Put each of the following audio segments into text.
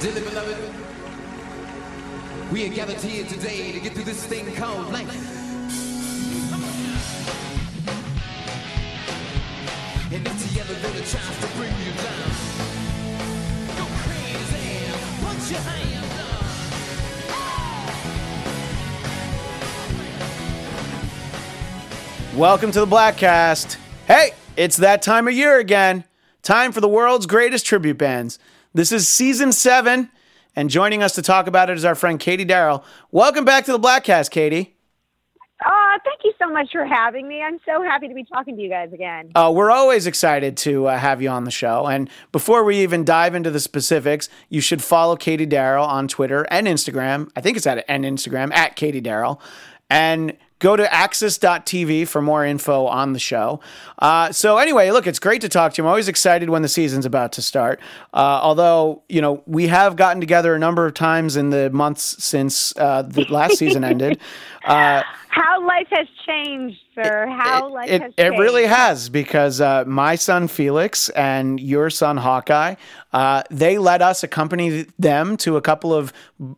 Dearly beloved, we are gathered here today to get through this thing called life. And if the elevator tries to bring you down, go crazy, put your hands up. Welcome to the Bladtcast. Hey, it's that time of year again. Time for the world's greatest tribute bands. This is season seven, and joining us to talk about it is our friend Katie Daryl. Welcome back to the Bladtcast, Katie. Oh, thank you so much for having me. I'm so happy to be talking to you guys again. Uh, we're always excited to uh, have you on the show. And before we even dive into the specifics, you should follow Katie Daryl on Twitter and Instagram. I think it's at and Instagram at Katie Daryl. And go to axis.tv for more info on the show. Uh, so anyway, look, it's great to talk to you. I'm always excited when the season's about to start. Uh, although, you know, we have gotten together a number of times in the months since uh, the last season ended. Uh, How life has changed, sir. How it, life it, has it changed. It really has because uh, my son Felix and your son Hawkeye, uh, they let us accompany them to a couple of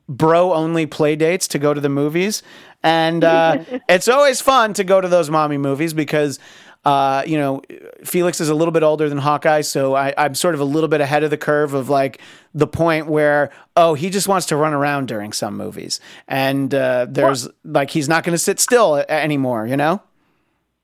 bro only play dates to go to the movies. And uh, it's always fun to go to those mommy movies because, uh, you know, Felix is a little bit older than Hawkeye. So I, I'm sort of a little bit ahead of the curve of like the point where, oh, he just wants to run around during some movies. And uh, there's like, he's not going to sit still a- anymore, you know?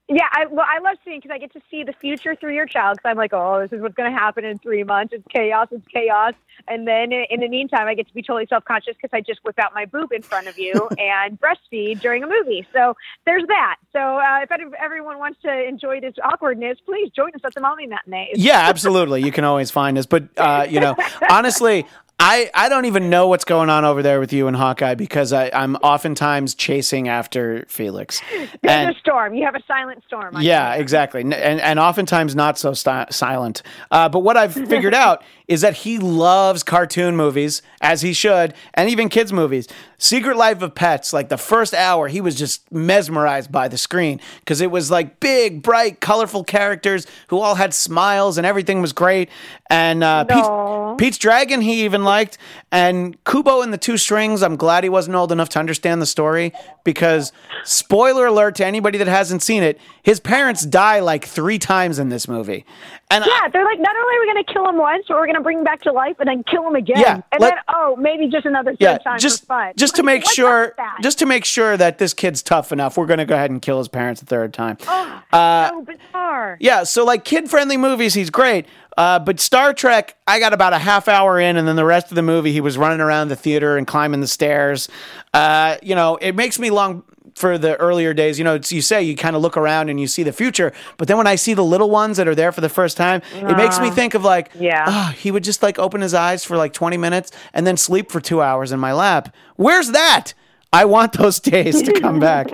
Yeah, I, well, I love seeing because I get to see the future through your child. Because I'm like, oh, this is what's going to happen in three months. It's chaos. It's chaos. And then in, the meantime, I get to be totally self conscious because I just whip out my boob in front of you and breastfeed during a movie. So there's that. So uh, if everyone wants to enjoy this awkwardness, please join us at the mommy Matinee. Yeah, absolutely. You can always find us. But, uh, you know, honestly, I, I don't even know what's going on over there with you and Hawkeye because I, I'm oftentimes chasing after Felix. There's And a storm. You have a silent storm. yeah, you. exactly. And, and oftentimes not so sti- silent. Uh, but what I've figured out is that he loves cartoon movies, as he should, and even kids' movies. Secret Life of Pets, like the first hour, he was just mesmerized by the screen because it was like big, bright, colorful characters who all had smiles and everything was great. And uh, Pete's, Pete's Dragon, he even liked. And Kubo and the Two Strings, I'm glad he wasn't old enough to understand the story because, spoiler alert to anybody that hasn't seen it, his parents die like three times in this movie. And I- Yeah, they're like, not only are we going to kill him once, but we're going to bring him back to life and then kill him again. Yeah, and let- then, oh, maybe just another yeah, time just for fun. just to make sure, up with that? just to make sure that this kid's tough enough, we're gonna go ahead and kill his parents a third time. Oh, uh, so bizarre. Yeah, so like kid friendly movies, he's great. Uh, but Star Trek, I got about a half hour in, and then the rest of the movie, he was running around the theater and climbing the stairs. Uh, you know, it makes me long for the earlier days. You know, it's, you say you kind of look around and you see the future, but then when I see the little ones that are there for the first time, it makes me think of like, Yeah. "Ah, he would just like open his eyes for like 20 minutes and then sleep for two hours in my lap. Where's that? I want those days to come back.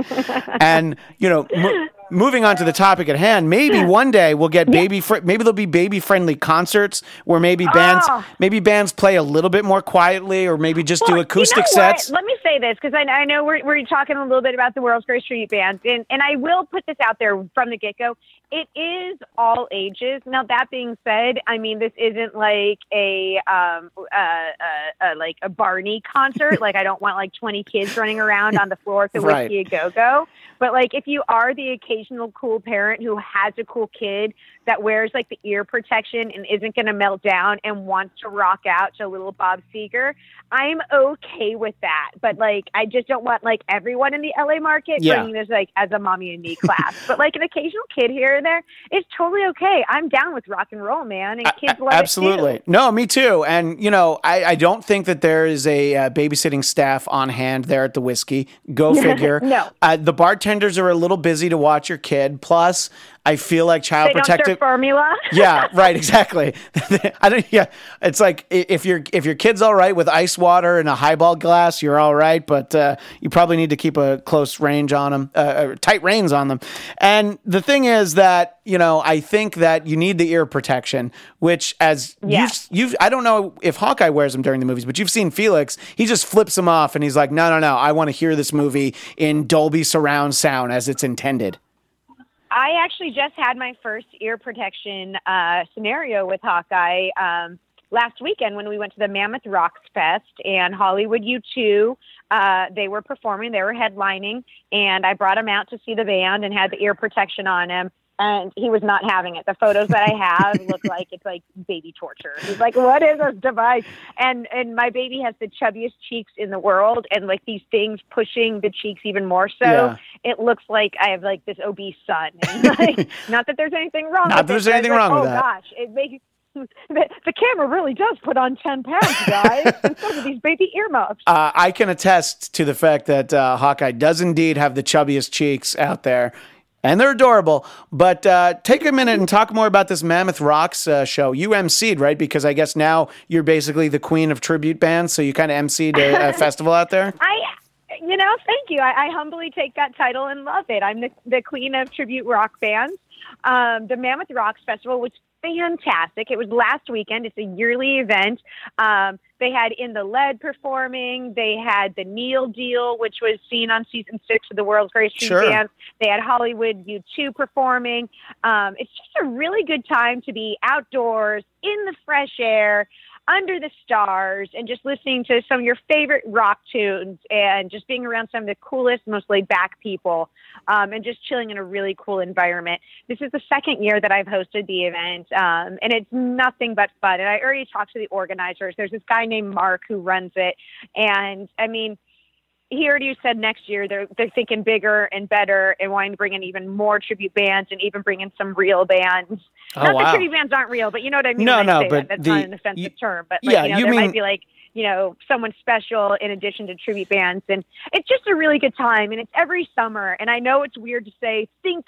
and, you know, mo- moving on to the topic at hand, maybe one day we'll get baby fr- maybe there'll be baby friendly concerts where maybe bands Oh. maybe bands play a little bit more quietly or maybe just do acoustic you know sets. Let me say this because I, I know we're, we're talking a little bit about the world's greatest tribute bands, and, and I will put this out there from the get go. It is all ages. Now that being said, I mean this isn't like a um uh, uh, uh like a Barney concert. like I don't want like twenty kids running around on the floor to Right. whiskey a go go. But like if you are the occasional cool parent who has a cool kid that wears like the ear protection and isn't going to melt down and wants to rock out to little Bob Seger, I'm okay with that. But like, I just don't want like everyone in the LA market Yeah. bringing this like as a mommy and me class. but like an occasional kid here and there is totally okay. I'm down with rock and roll, man, and kids love Absolutely. it too. No, me too. And, you know, I, I don't think that there is a uh, babysitting staff on hand there at the whiskey. Go figure. No. Uh, the bartenders are a little busy to watch your kid. Plus, I feel like child They protective. formula. yeah, right, exactly. I don't. Yeah, it's like if your if your kid's all right with ice water and a highball glass, you're all right. But uh, you probably need to keep a close range on them, uh, uh, tight reins on them. And the thing is that you know, I think that you need the ear protection, which as Yeah. you've you've I don't know if Hawkeye wears them during the movies, but you've seen Felix. He just flips them off and he's like, no, no, no, I want to hear this movie in Dolby surround sound as it's intended. I actually just had my first ear protection uh, scenario with Hawkeye. Um, last weekend when we went to the Mammoth Rocks Fest and Hollywood U2, uh, they were performing, they were headlining, and I brought him out to see the band and had the ear protection on him. And he was not having it. The photos that I have look like it's like baby torture. He's like, "What is this device?" And and my baby has the chubbiest cheeks in the world, and like these things pushing the cheeks even more so. Yeah. It looks like I have like this obese son. Like, not that there's anything wrong. Not with that there's it, anything it's wrong like, with that. oh, gosh, it makes the, the camera really does put on 10 pounds, guys. and so do these baby earmuffs. Uh, I can attest to the fact that uh, Hawkeye does indeed have the chubbiest cheeks out there. And they're adorable. But uh, take a minute and talk more about this Mammoth Rocks uh, show. You emceed, right? Because I guess now you're basically the queen of tribute bands. So you kind of emceed a, a festival out there. I, you know, thank you. I, I humbly take that title and love it. I'm the, the queen of tribute rock bands. Um, the Mammoth Rocks Festival was fantastic. It was last weekend. It's a yearly event. Um, they had In the Lead performing. They had the Neil Deal, which was seen on season six of the World's Greatest Sure. Bands. They had Hollywood U2 performing. Um, it's just a really good time to be outdoors in the fresh air under the stars and just listening to some of your favorite rock tunes and just being around some of the coolest, most laid back people um, and just chilling in a really cool environment. This is the second year that I've hosted the event um, and it's nothing but fun. And I already talked to the organizers. There's this guy named Mark who runs it. And I mean, he already said next year they're they're thinking bigger and better and wanting to bring in even more tribute bands and even bring in some real bands. Oh, Not wow. that tribute bands aren't real, but you know what I mean. No, no, but that. that's the- not an offensive you- term, but like, yeah, you know, you there mean- might be like you know someone special in addition to tribute bands, and it's just a really good time, and it's every summer. And I know it's weird to say think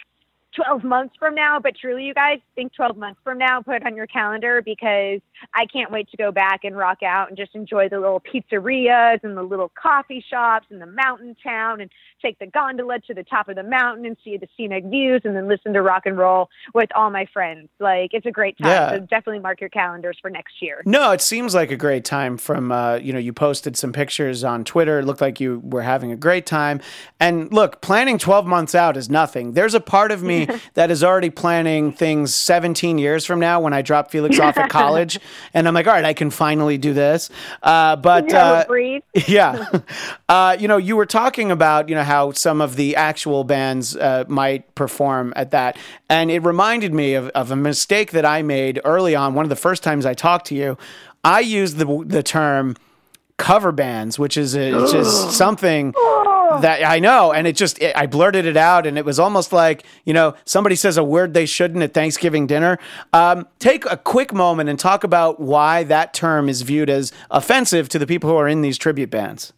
12 months from now, but truly, you guys think 12 months from now, put it on your calendar because I can't wait to go back and rock out and just enjoy the little pizzerias and the little coffee shops and the mountain town and take the gondola to the top of the mountain and see the scenic views and then listen to rock and roll with all my friends. Like, it's a great time. Yeah. So definitely mark your calendars for next year. No, it seems like a great time. From uh, you know, you posted some pictures on Twitter. It looked like you were having a great time. And look, planning twelve months out is nothing. There's a part of me that is already planning things 17 years from now when I drop Felix off at college, and I'm like, all right, I can finally do this. Uh, but uh, yeah. Uh, you know, you were talking about, you know, how some of the actual bands uh, might perform at that. And it reminded me of, of a mistake that I made early on. One of the first times I talked to you, I used the, the term cover bands, which is a, it's just something that I know. And it just, it, I blurted it out and it was almost like, you know, somebody says a word they shouldn't at Thanksgiving dinner. Um, take a quick moment and talk about why that term is viewed as offensive to the people who are in these tribute bands.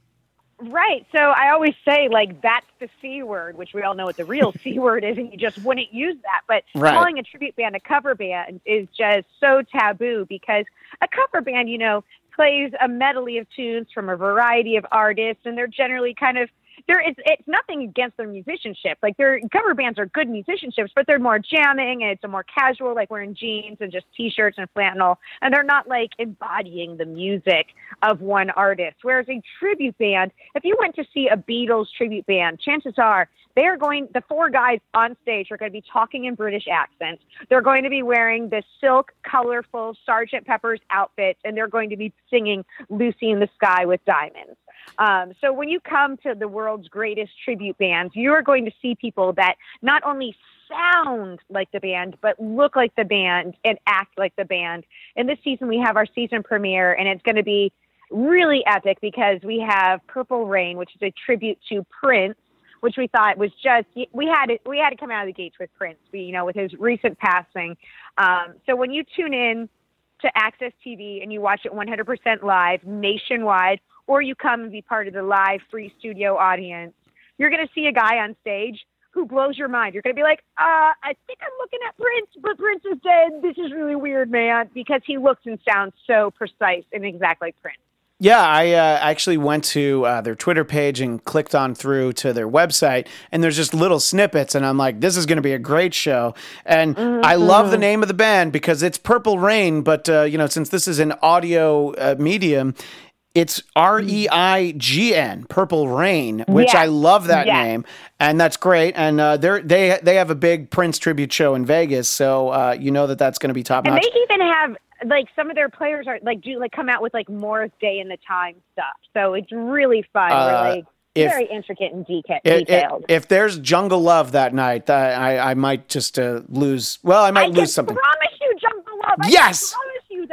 Right. So I always say, like, that's the C word, which we all know what the real C word is, and you just wouldn't use that. But Right. calling a tribute band a cover band is just so taboo because a cover band, you know, plays a medley of tunes from a variety of artists, and they're generally kind of. There is it's nothing against their musicianship. Like their cover bands are good musicianships, but they're more jamming and it's a more casual, like wearing jeans and just t-shirts and flannel, and they're not like embodying the music of one artist. Whereas a tribute band, if you went to see a Beatles tribute band, chances are they are going, the four guys on stage are going to be talking in British accents. They're going to be wearing the silk, colorful Sgt. Pepper's outfits, and they're going to be singing Lucy in the Sky with Diamonds. Um, so when you come to the world's greatest tribute bands, you are going to see people that not only sound like the band, but look like the band and act like the band. And this season, we have our season premiere, and it's going to be really epic because we have Purple Rain, which is a tribute to Prince, which we thought was just we had it we had to come out of the gates with Prince, you know, with his recent passing. Um, so when you tune in to Access TV and you watch it 100% live nationwide, or you come and be part of the live free studio audience, you're going to see a guy on stage who blows your mind. You're going to be like, uh, I think I'm looking at Prince, but Prince is dead. This is really weird, man, because he looks and sounds so precise and exact like Prince. Yeah, I uh, actually went to uh, their Twitter page and clicked on through to their website, and there's just little snippets, and I'm like, this is going to be a great show. And I love the name of the band because it's Purple Rain, but uh, you know, since this is an audio uh, medium, It's R E I G N, Purple Rain, which Yes. I love that Yes. name, and that's great. And uh, they're they they have a big Prince tribute show in Vegas, so uh, you know that that's going to be top And notch. they even have like some of their players are like do like come out with like more day in the time stuff. So it's really fun. Uh, really if- very intricate and deca- I- I- detailed. if there's Jungle Love that night, I I, I might just uh, lose. Well, I might lose something. I lose something. promise you, Jungle Love. I Yes!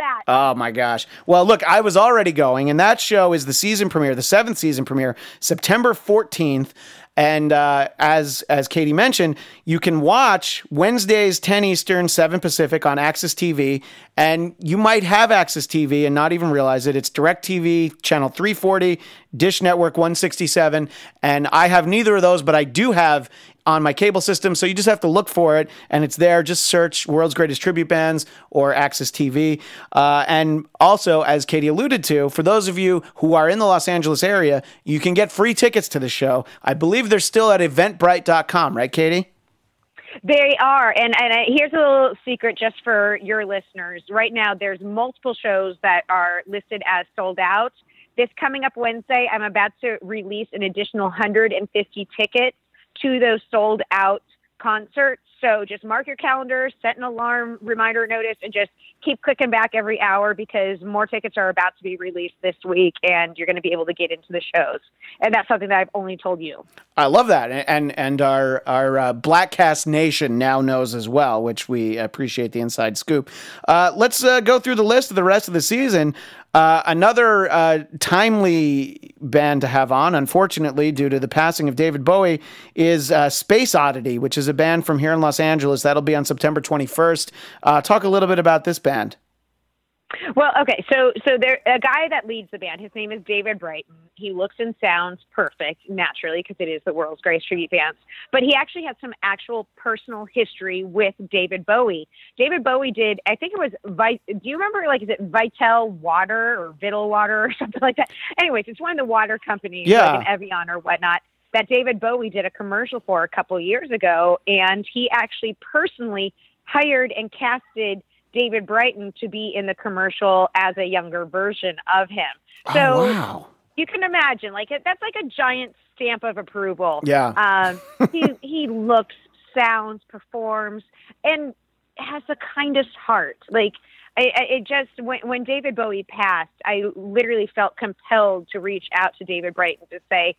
That. Oh my gosh. Well, look, I was already going, and that show is the season premiere, the seventh season premiere, September 14th. And uh, as as Katie mentioned, you can watch Wednesdays 10 Eastern, 7 Pacific on Access TV, and you might have Access TV and not even realize it. It's DirecTV channel 340, Dish Network 167, and I have neither of those, but I do have on my cable system. So you just have to look for it, and it's there. Just search "World's Greatest Tribute Bands" or Access TV. Uh, and also, as Katie alluded to, for those of you who are in the Los Angeles area, you can get free tickets to the show. I believe they're still at Eventbrite.com, right, Katie? They are, and and I, here's a little secret just for your listeners. Right now, there's multiple shows that are listed as sold out. This coming up Wednesday, I'm about to release an additional 150 tickets to those sold out concerts. So just mark your calendar, set an alarm reminder notice, and just keep clicking back every hour because more tickets are about to be released this week, and you're going to be able to get into the shows. And that's something that I've only told you. I love that, and and our our uh, Bladtcast Nation now knows as well, which we appreciate the inside scoop. Uh, let's uh, go through the list of the rest of the season. Uh, another uh, timely band to have on, unfortunately, due to the passing of David Bowie, is uh, Space Oddity, which is a band from here in Los Angeles. That'll be on September 21st. Uh, talk a little bit about this band. Well, okay, so so there a guy that leads the band. His name is David Brighton. He looks and sounds perfect naturally because it is the world's greatest tribute band. But he actually has some actual personal history with David Bowie. David Bowie did, I think it was, do you remember like is it Vital Water or Vital Water or something like that? Anyways, it's one of the water companies, Yeah. like an Evian or whatnot. That David Bowie did a commercial for a couple years ago, and he actually personally hired and casted David Brighton to be in the commercial as a younger version of him. So oh, wow. you can imagine, like that's like a giant stamp of approval. Yeah. Um, he he looks, sounds, performs, and has the kindest heart. Like I, I, it just when when David Bowie passed, I literally felt compelled to reach out to David Brighton to say.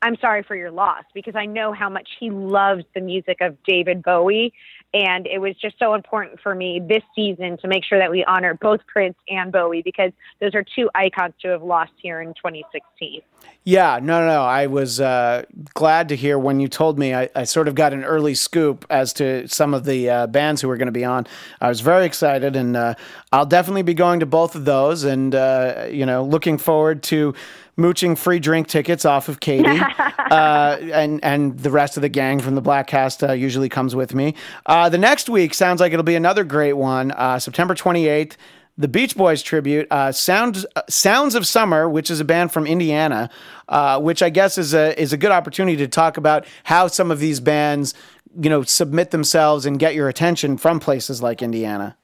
I'm sorry for your loss because I know how much he loves the music of David Bowie. And it was just so important for me this season to make sure that we honor both Prince and Bowie because those are two icons to have lost here in 2016. Yeah, no, no. I was uh, glad to hear when you told me. I, I sort of got an early scoop as to some of the uh, bands who were going to be on. I was very excited, and uh, I'll definitely be going to both of those. And uh, you know, looking forward to mooching free drink tickets off of Katie, uh, and and the rest of the gang from the Bladtcast uh, usually comes with me. Uh, the next week sounds like it'll be another great one. Uh, September twenty eighth the Beach Boys tribute, uh, Sounds uh, Sounds of Summer, which is a band from Indiana, uh, which I guess is a is a good opportunity to talk about how some of these bands, you know, submit themselves and get your attention from places like Indiana.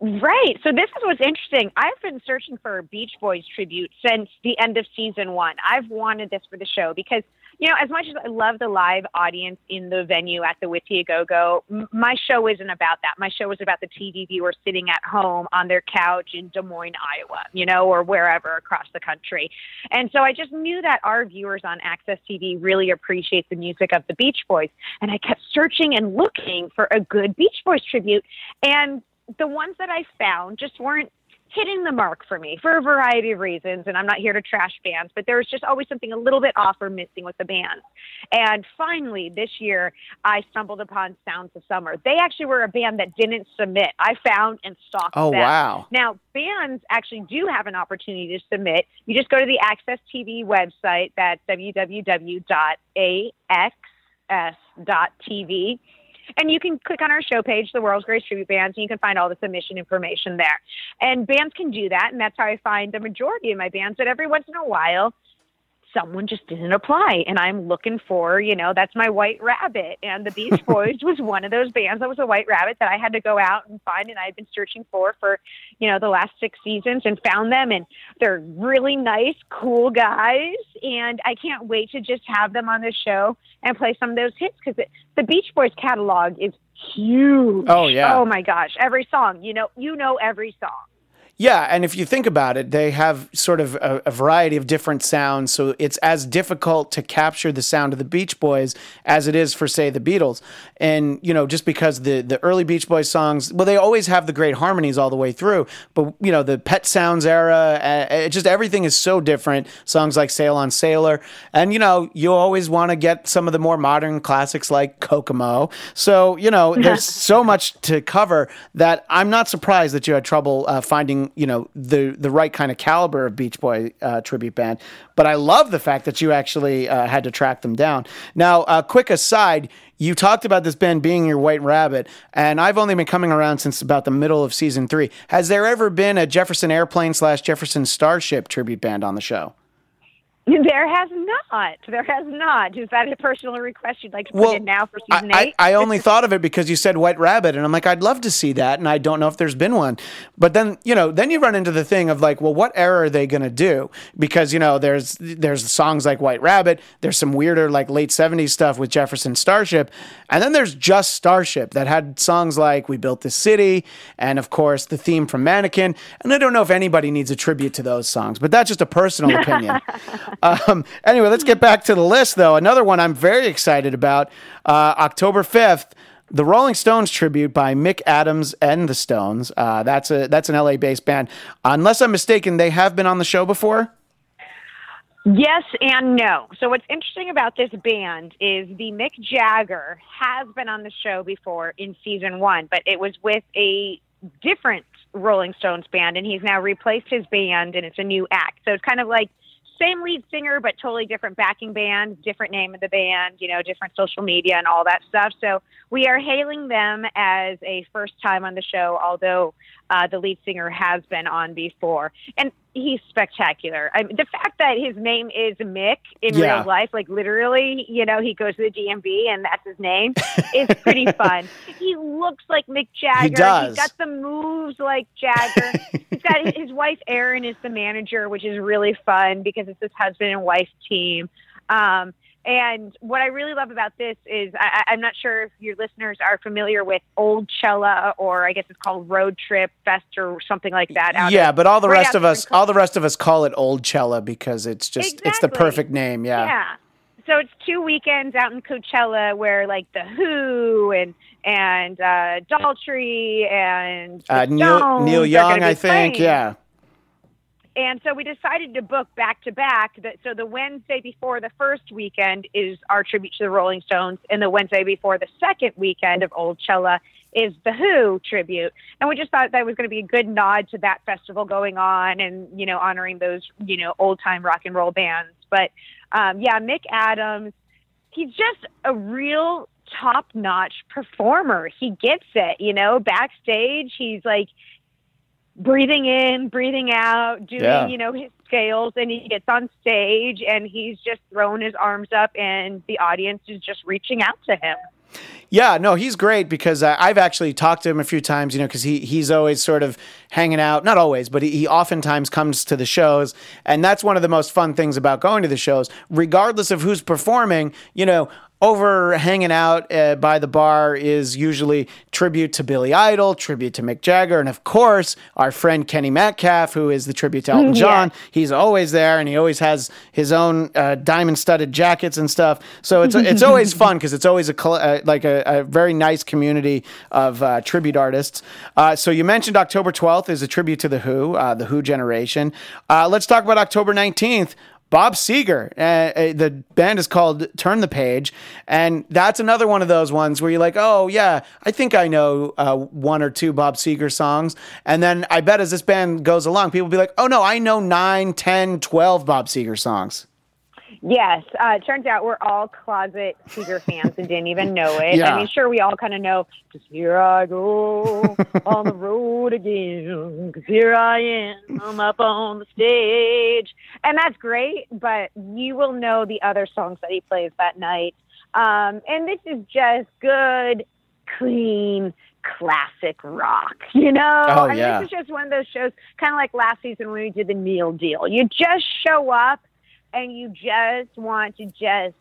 Right. So this is what's interesting. I've been searching for a Beach Boys tribute since the end of season one. I've wanted this for the show because, you know, as much as I love the live audience in the venue at the Whiskey A Go Go, my show isn't about that. My show is about the TV viewer sitting at home on their couch in Des Moines, Iowa, you know, or wherever across the country. And so I just knew that our viewers on Access TV really appreciate the music of the Beach Boys. And I kept searching and looking for a good Beach Boys tribute. And the ones that I found just weren't hitting the mark for me for a variety of reasons. And I'm not here to trash bands, but there was just always something a little bit off or missing with the bands. And finally, this year, I stumbled upon Sounds of Summer. They actually were a band that didn't submit. I found and stalked Oh them. wow! Now, bands actually do have an opportunity to submit. You just go to the Access TV website. That's www.axs.tv. And you can click on our show page, The World's Greatest Tribute Bands, and you can find all the submission information there. And bands can do that, and that's how I find the majority of my bands. But every once in a while, someone just didn't apply. And i'm looking for you know that's my white rabbit. And the beach boys was one of those bands that was a white rabbit that i had to go out and find and i had been searching for for you know the last six seasons and found them. And they're really nice cool guys. And i can't wait to just have them on the show and play some of those hits because the beach boys catalog is huge. Oh, yeah. oh my gosh. Every song. You know you know every song Yeah, and if you think about it, they have sort of a, a variety of different sounds, so it's as difficult to capture the sound of the Beach Boys as it is for, say, the Beatles. And you know, just because the the early Beach Boys songs, well, they always have the great harmonies all the way through, but you know, the Pet Sounds era, uh, it just everything is so different. Songs like Sail on Sailor, and you know, you always want to get some of the more modern classics like Kokomo. So you know, there's so much to cover that I'm not surprised that you had trouble uh, finding, you know, the the right kind of caliber of Beach Boy uh, tribute band. But I love the fact that you actually uh, had to track them down. Now, a quick aside. You talked about this band being your White Rabbit, and I've only been coming around since about the middle of season three. Has there ever been a Jefferson Airplane slash Jefferson Starship tribute band on the show? There has not. There has not. Is that a personal request you'd like to put in now for season I, eight? I, I only thought of it because you said White Rabbit, and I'm like, I'd love to see that, and I don't know if there's been one. But then, you know, then you run into the thing of like, well, what era are they going to do? Because you know, there's there's songs like White Rabbit, there's some weirder like late '70s stuff with Jefferson Starship, and then there's just Starship that had songs like We Built This City, and of course the theme from Mannequin. And I don't know if anybody needs a tribute to those songs, but that's just a personal opinion. Um, anyway, let's get back to the list, though. Another one I'm very excited about uh, October 5th. The Rolling Stones tribute by Mick Adams and the Stones. Uh, that's a that's an LA based band. Unless I'm mistaken, they have been on the show before. Yes and no. So what's interesting about this band is the Mick Jagger has been on the show before in season one, but it was with a different Rolling Stones band, and he's now replaced his band, and it's a new act. So it's kind of like same lead singer, but totally different backing band, different name of the band, you know, different social media and all that stuff. So we are hailing them as a first time on the show, although uh, the lead singer has been on before. And he's spectacular. I mean, the fact that his name is Mick in Yeah. real life, like literally, you know, he goes to the DMV and that's his name, is pretty fun. He looks like Mick Jagger. He does. He's got the moves like Jagger. He's got his wife Erin is the manager, which is really fun because it's his husband and wife team. Um, and what I really love about this is I, I'm not sure if your listeners are familiar with Old Cella or I guess it's called Road Trip Fest or something like that. out yeah, of- but all the right rest of us, all the rest of us call it Oldchella because it's just it's the perfect name. Yeah. Yeah. So it's two weekends out in Coachella where like the Who and and uh, Daltrey and Uh, Neil Neil Young, I think. playing. Yeah. And so we decided to book back to back. So the Wednesday before the first weekend is our tribute to the Rolling Stones, and the Wednesday before the second weekend of Oldchella is the Who tribute. And we just thought that was going to be a good nod to that festival going on, and you know honoring those you know old time rock and roll bands. But um, yeah, Mick Adams, he's just a real top notch performer. He gets it, you know, backstage. He's like breathing in, breathing out, doing, Yeah. you know, his scales and he gets on stage and he's just throwing his arms up and the audience is just reaching out to him. Yeah, no, he's great because uh, I've actually talked to him a few times, you know, because he, he's always sort of hanging out, not always, but he, he oftentimes comes to the shows. And that's one of the most fun things about going to the shows, regardless of who's performing, you know. Over hanging out uh, by the bar is usually tribute to Billy Idol, tribute to Mick Jagger, and of course, our friend Kenny Metcalf, who is the tribute to Elton Yeah. John. He's always there, and he always has his own uh, diamond-studded jackets and stuff. So it's it's always fun because it's always a uh, like a, a very nice community of uh, tribute artists. Uh, so you mentioned October twelfth is a tribute to the Who, uh, the Who generation. Uh, let's talk about October nineteenth. Bob Seger. Uh, uh, the band is called Turn the Page. And that's another one of those ones where you're like, oh, yeah, I think I know uh, one or two Bob Seger songs. And then I bet as this band goes along, people will be like, oh, no, I know nine, ten, twelve Bob Seger songs. Yes. Uh, it turns out we're all closet Seger fans and didn't even know it. Yeah. I mean, sure, we all kind of know, here I go on the road again, because here I am, I'm up on the stage. And that's great, but you will know the other songs that he plays that night. Um, and this is just good, clean, classic rock, you know? Oh, I mean, yeah. This is just one of those shows, kind of like last season when we did the Neil deal. You just show up and you just want to just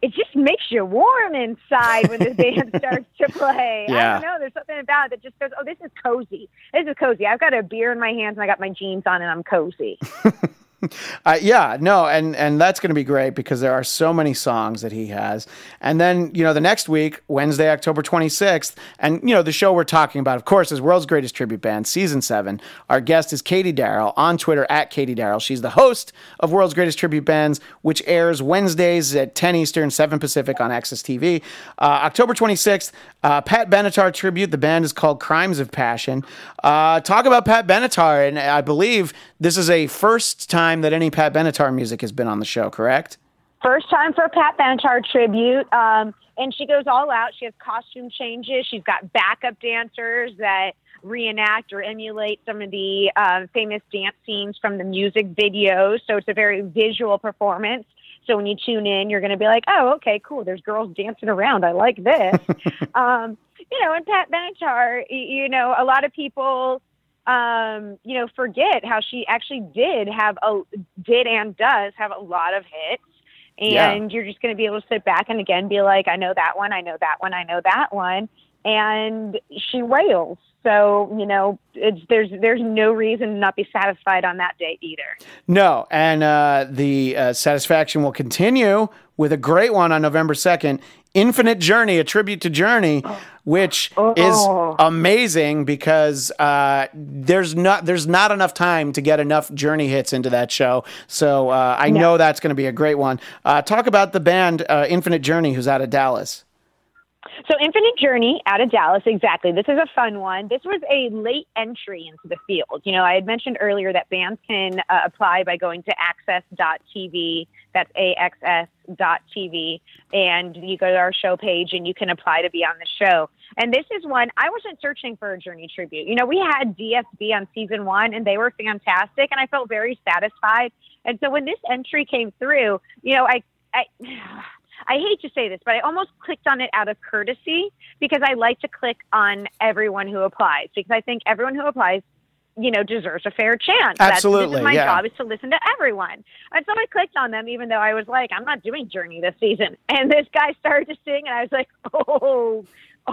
it just makes you warm inside when the band starts to play. I don't know. There's something about it that just goes, oh, this is cozy. This is cozy. I've got a beer in my hands and I got my jeans on and I'm cozy. Uh, yeah, no, and and that's going to be great because there are so many songs that he has. And then you know the next week, Wednesday, October twenty sixth, and you know the show we're talking about, of course, is World's Greatest Tribute Band, season seven. Our guest is Katie Daryl on Twitter at Katie Daryl. She's the host of World's Greatest Tribute Bands, which airs Wednesdays at ten Eastern, seven Pacific on Access TV. Uh, October twenty sixth, uh, Pat Benatar tribute. The band is called Crimes of Passion. Uh, talk about Pat Benatar, and I believe this is a first time that any Pat Benatar music has been on the show, correct? First time for a Pat Benatar tribute. Um, and she goes all out. She has costume changes. She's got backup dancers that reenact or emulate some of the uh, famous dance scenes from the music videos. So it's a very visual performance. So when you tune in, you're going to be like, oh, okay, cool. There's girls dancing around. I like this. um, you know, and Pat Benatar, you know, a lot of people um, you know, forget how she actually did have a did and does have a lot of hits. Yeah. And you're just going to be able to sit back and again be like, I know that one, I know that one, I know that one, and she wails. So you know, it's there's there's no reason to not be satisfied on that date either. No, and uh, the uh, satisfaction will continue with a great one on November 2nd Infinite Journey, a tribute to Journey, which is Oh. amazing because uh, there's not there's not enough time to get enough Journey hits into that show. So uh, I know that's going to be a great one. Uh, talk about the band uh, Infinite Journey, who's out of Dallas. So Infinite Journey out of Dallas, exactly. This is a fun one. This was a late entry into the field. You know, I had mentioned earlier that bands can uh, apply by going to access.tv. That's AXS.tv. And you go to our show page and you can apply to be on the show. And this is one, I wasn't searching for a Journey tribute. You know, we had DSB on season one and they were fantastic and I felt very satisfied. And so when this entry came through, you know, I, I, I hate to say this, but I almost clicked on it out of courtesy because I like to click on everyone who applies because I think everyone who applies, you know, deserves a fair chance. That's, Absolutely, this is my yeah. job is to listen to everyone. And so I clicked on them, even though I was like, I'm not doing Journey this season. And this guy started to sing, and I was like, oh.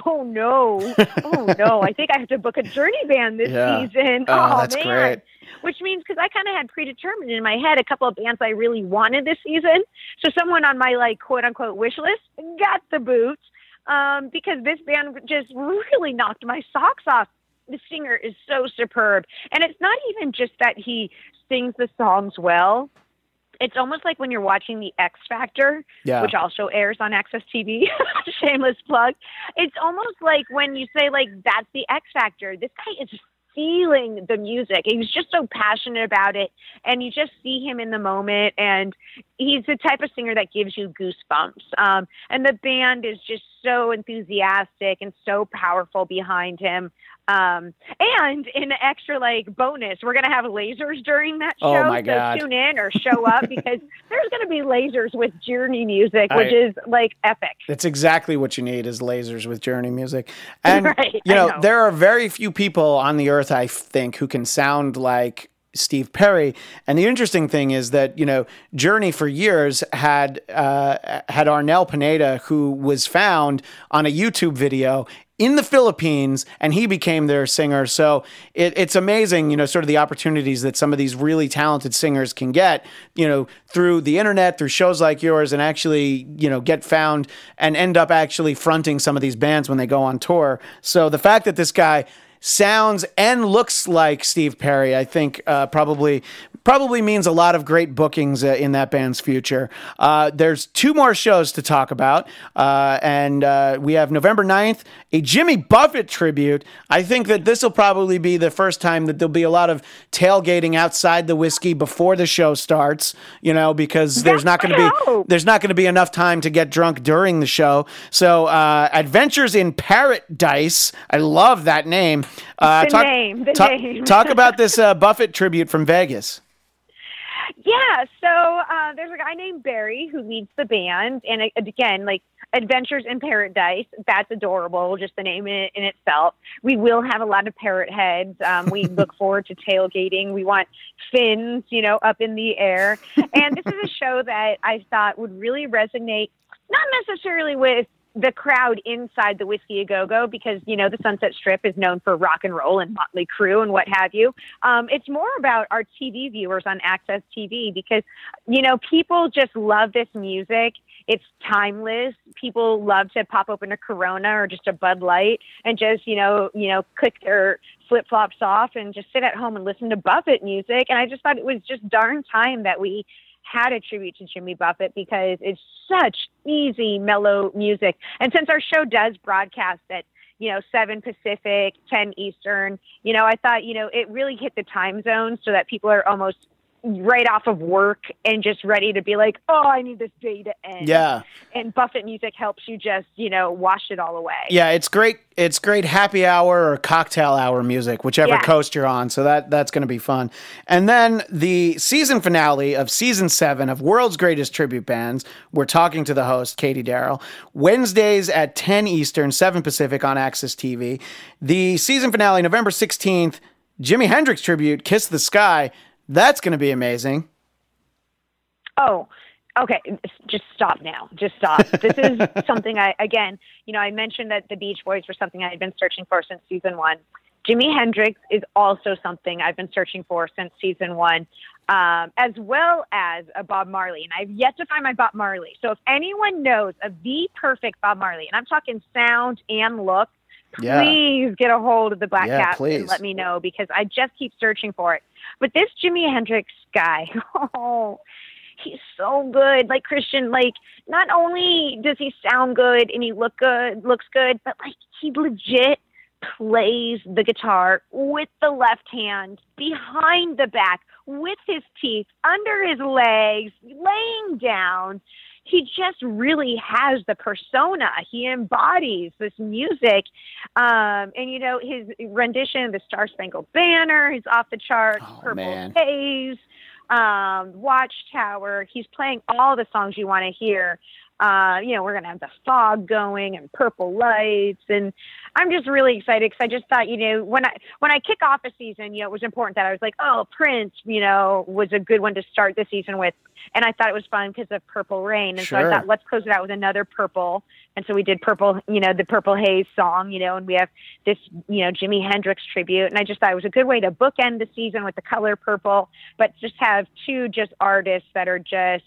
Oh no! Oh no! I think I have to book a Journey band this Yeah. season. Oh, Oh, that's man! great. Which means because I kind of had predetermined in my head a couple of bands I really wanted this season. So someone on my like quote unquote wish list got the boots um, because this band just really knocked my socks off. The singer is so superb, and it's not even just that he sings the songs well. It's almost like when you're watching the X Factor, Yeah. which also airs on Access TV. Shameless plug. It's almost like when you say like that's the X Factor. This guy is feeling the music. He's just so passionate about it, and you just see him in the moment. And he's the type of singer that gives you goosebumps. Um, and the band is just so enthusiastic and so powerful behind him. Um, and in an extra like bonus, we're gonna have lasers during that show. Oh, my so God. tune in or show up because there's gonna be lasers with Journey music, which I- is like epic. That's exactly what you need is lasers with Journey music. And Right, you know, know. there are very few people on the earth I think who can sound like Steve Perry. And the interesting thing is that, you know, Journey for years had uh, had Arnel Pineda who was found on a YouTube video in the Philippines and he became their singer. So it, it's amazing, you know, sort of the opportunities that some of these really talented singers can get, you know, through the internet, through shows like yours, and actually, you know, get found and end up actually fronting some of these bands when they go on tour. So the fact that this guy sounds and looks like Steve Perry, I think uh, probably probably means a lot of great bookings uh, in that band's future. Uh, there's two more shows to talk about, uh, and uh, we have November 9th, a Jimmy Buffett tribute. I think that this will probably be the first time that there'll be a lot of tailgating outside the whiskey before the show starts, you know, because there's not going to be there's not going to be enough time to get drunk during the show. So, uh, Adventures in Paradise. I love that name. Uh, The talk, name, the talk, name. talk about this uh, Buffett tribute from Vegas. Yeah, so uh, there's a guy named Barry who leads the band, and uh, again, like Adventures in Paradise, that's adorable, just the name in, in itself. We will have a lot of parrot heads. Um, we look forward to tailgating. We want fins, you know, up in the air. And this is a show that I thought would really resonate, not necessarily with the crowd inside the Whiskey A Go Go because you know the Sunset Strip is known for rock and roll and Motley Crue and what have you. Um, it's more about our TV viewers on Access TV because you know people just love this music. It's timeless. People love to pop open a Corona or just a Bud Light and just you know you know click their flip flops off and just sit at home and listen to Buffett music. And I just thought it was just darn time that we had a tribute to Jimmy Buffett because it's such easy, mellow music. And since our show does broadcast at, you know, 7 Pacific, 10 Eastern, you know, I thought, you know, it really hit the time zone so that people are almost right off of work and just ready to be like, oh, I need this day to end. Yeah. And Buffett music helps you just, you know, wash it all away. Yeah, it's great. It's great happy hour or cocktail hour music, whichever Yeah. coast you're on. So that that's going to be fun. And then the season finale of season seven of World's Greatest Tribute Bands. We're talking to the host Katie Daryl. Wednesdays at 10 Eastern, 7 Pacific on Access TV. The season finale, November 16th. Jimi Hendrix tribute, Kiss the Sky. That's going to be amazing. Oh, okay. Just stop now. Just stop. This is something I, again, you know, I mentioned that the Beach Boys were something I had been searching for since season one. Jimi Hendrix is also something I've been searching for since season one, um, as well as a Bob Marley. And I've yet to find my Bob Marley. So if anyone knows of the perfect Bob Marley, and I'm talking sound and look, Yeah. please get a hold of the Black Yeah, Cat and let me know because I just keep searching for it. But this Jimi Hendrix guy, oh, he's so good. Like Christian, like not only does he sound good and he look good, looks good, but like he legit plays the guitar with the left hand behind the back with his teeth under his legs laying down he just really has the persona he embodies this music um, and you know his rendition of the star spangled banner he's off the charts Oh, purple man. haze um, watchtower he's playing all the songs you want to hear uh, you know, we're going to have the fog going and purple lights. And I'm just really excited because I just thought, you know, when I, when I kick off a season, you know, it was important that I was like, oh, Prince, you know, was a good one to start the season with. And I thought it was fun because of Purple Rain. And so I thought, let's close it out with another purple. And so we did Purple, you know, the Purple Haze song, you know, and we have this, you know, Jimi Hendrix tribute. And I just thought it was a good way to bookend the season with the color purple, but just have two just artists that are just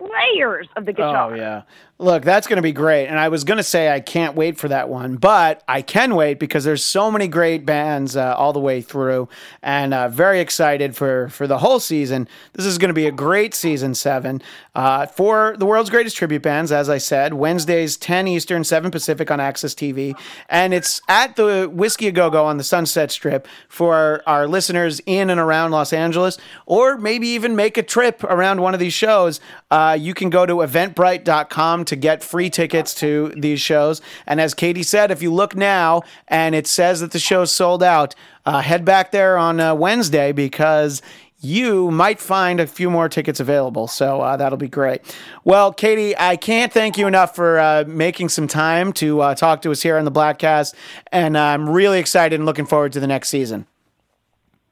layers of the guitar. Oh yeah. Look, that's going to be great. And I was going to say I can't wait for that one, but I can wait because there's so many great bands uh, all the way through, and uh, very excited for for the whole season. This is going to be a great season seven uh, for the world's greatest tribute bands. As I said, Wednesdays 10 Eastern, 7 Pacific on Access TV, and it's at the Whiskey A Go Go on the Sunset Strip for our listeners in and around Los Angeles, or maybe even make a trip around one of these shows. Uh, you can go to eventbrite.com to get free tickets to these shows. And as Katie said, if you look now and it says that the show's sold out, uh, head back there on uh, Wednesday because you might find a few more tickets available. So uh, that'll be great. Well, Katie, I can't thank you enough for uh, making some time to uh, talk to us here on the Bladtcast. And I'm really excited and looking forward to the next season.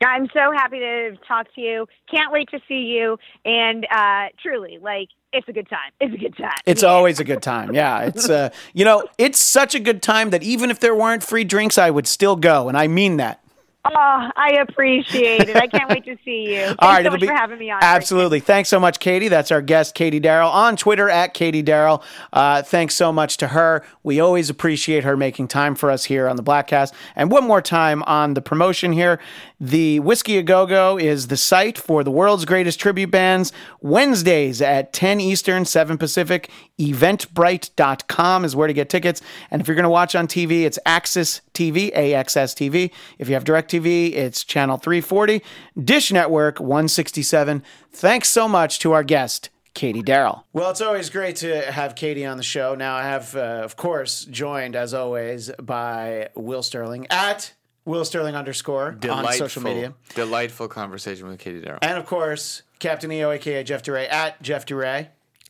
I'm so happy to talk to you. Can't wait to see you. And uh, truly, like, it's a good time. It's a good time. It's always a good time. Yeah, it's uh, you know, it's such a good time that even if there weren't free drinks, I would still go, and I mean that. Oh, I appreciate it. I can't wait to see you. Thanks All right, so much be for having me on. absolutely. Thanks so much, Katie. That's our guest, Katie Daryl, on Twitter at Katie Daryl. Uh, thanks so much to her. We always appreciate her making time for us here on the Bladtcast. And one more time on the promotion here, the Whiskey A Go Go is the site for the world's greatest tribute bands. Wednesdays at 10 Eastern, 7 Pacific. Eventbrite.com is where to get tickets. And if you're going to watch on TV, it's Axis TV, AXS TV. If you have DirecTV, it's channel 340, Dish Network 167. Thanks so much to our guest, Katie Daryl. Well, it's always great to have Katie on the show. Now, I have, uh, of course, joined as always by Will Sterling at Will Sterling underscore on social media. delightful conversation with Katie Daryl. And of course, Captain EO, aka Jeff DeRay, at Jeff DeRay.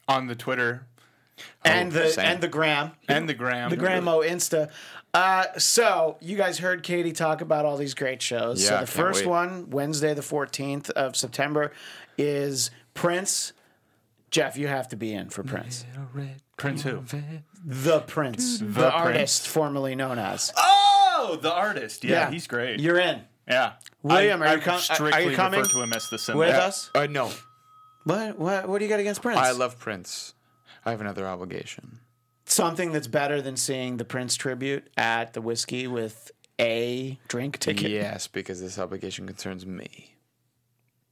on the Twitter And the same. and the gram. and the gram. the Gramo Insta. Uh, so you guys heard Katie talk about all these great shows. so Yeah, the first wait. one, Wednesday the fourteenth of September, is Prince. Jeff, you have to be in for Prince. Prince who? The Prince, the, Prince. artist formerly known as. Oh, the artist. Yeah, he's great. You're in yeah. William, I, are you I com- are you coming refer to him as the symbol. with us. Uh, no, What? What? What do you got against Prince? I love Prince. I have another obligation. Something that's better than seeing the Prince tribute at the whiskey with a drink ticket. Yes, because this obligation concerns me,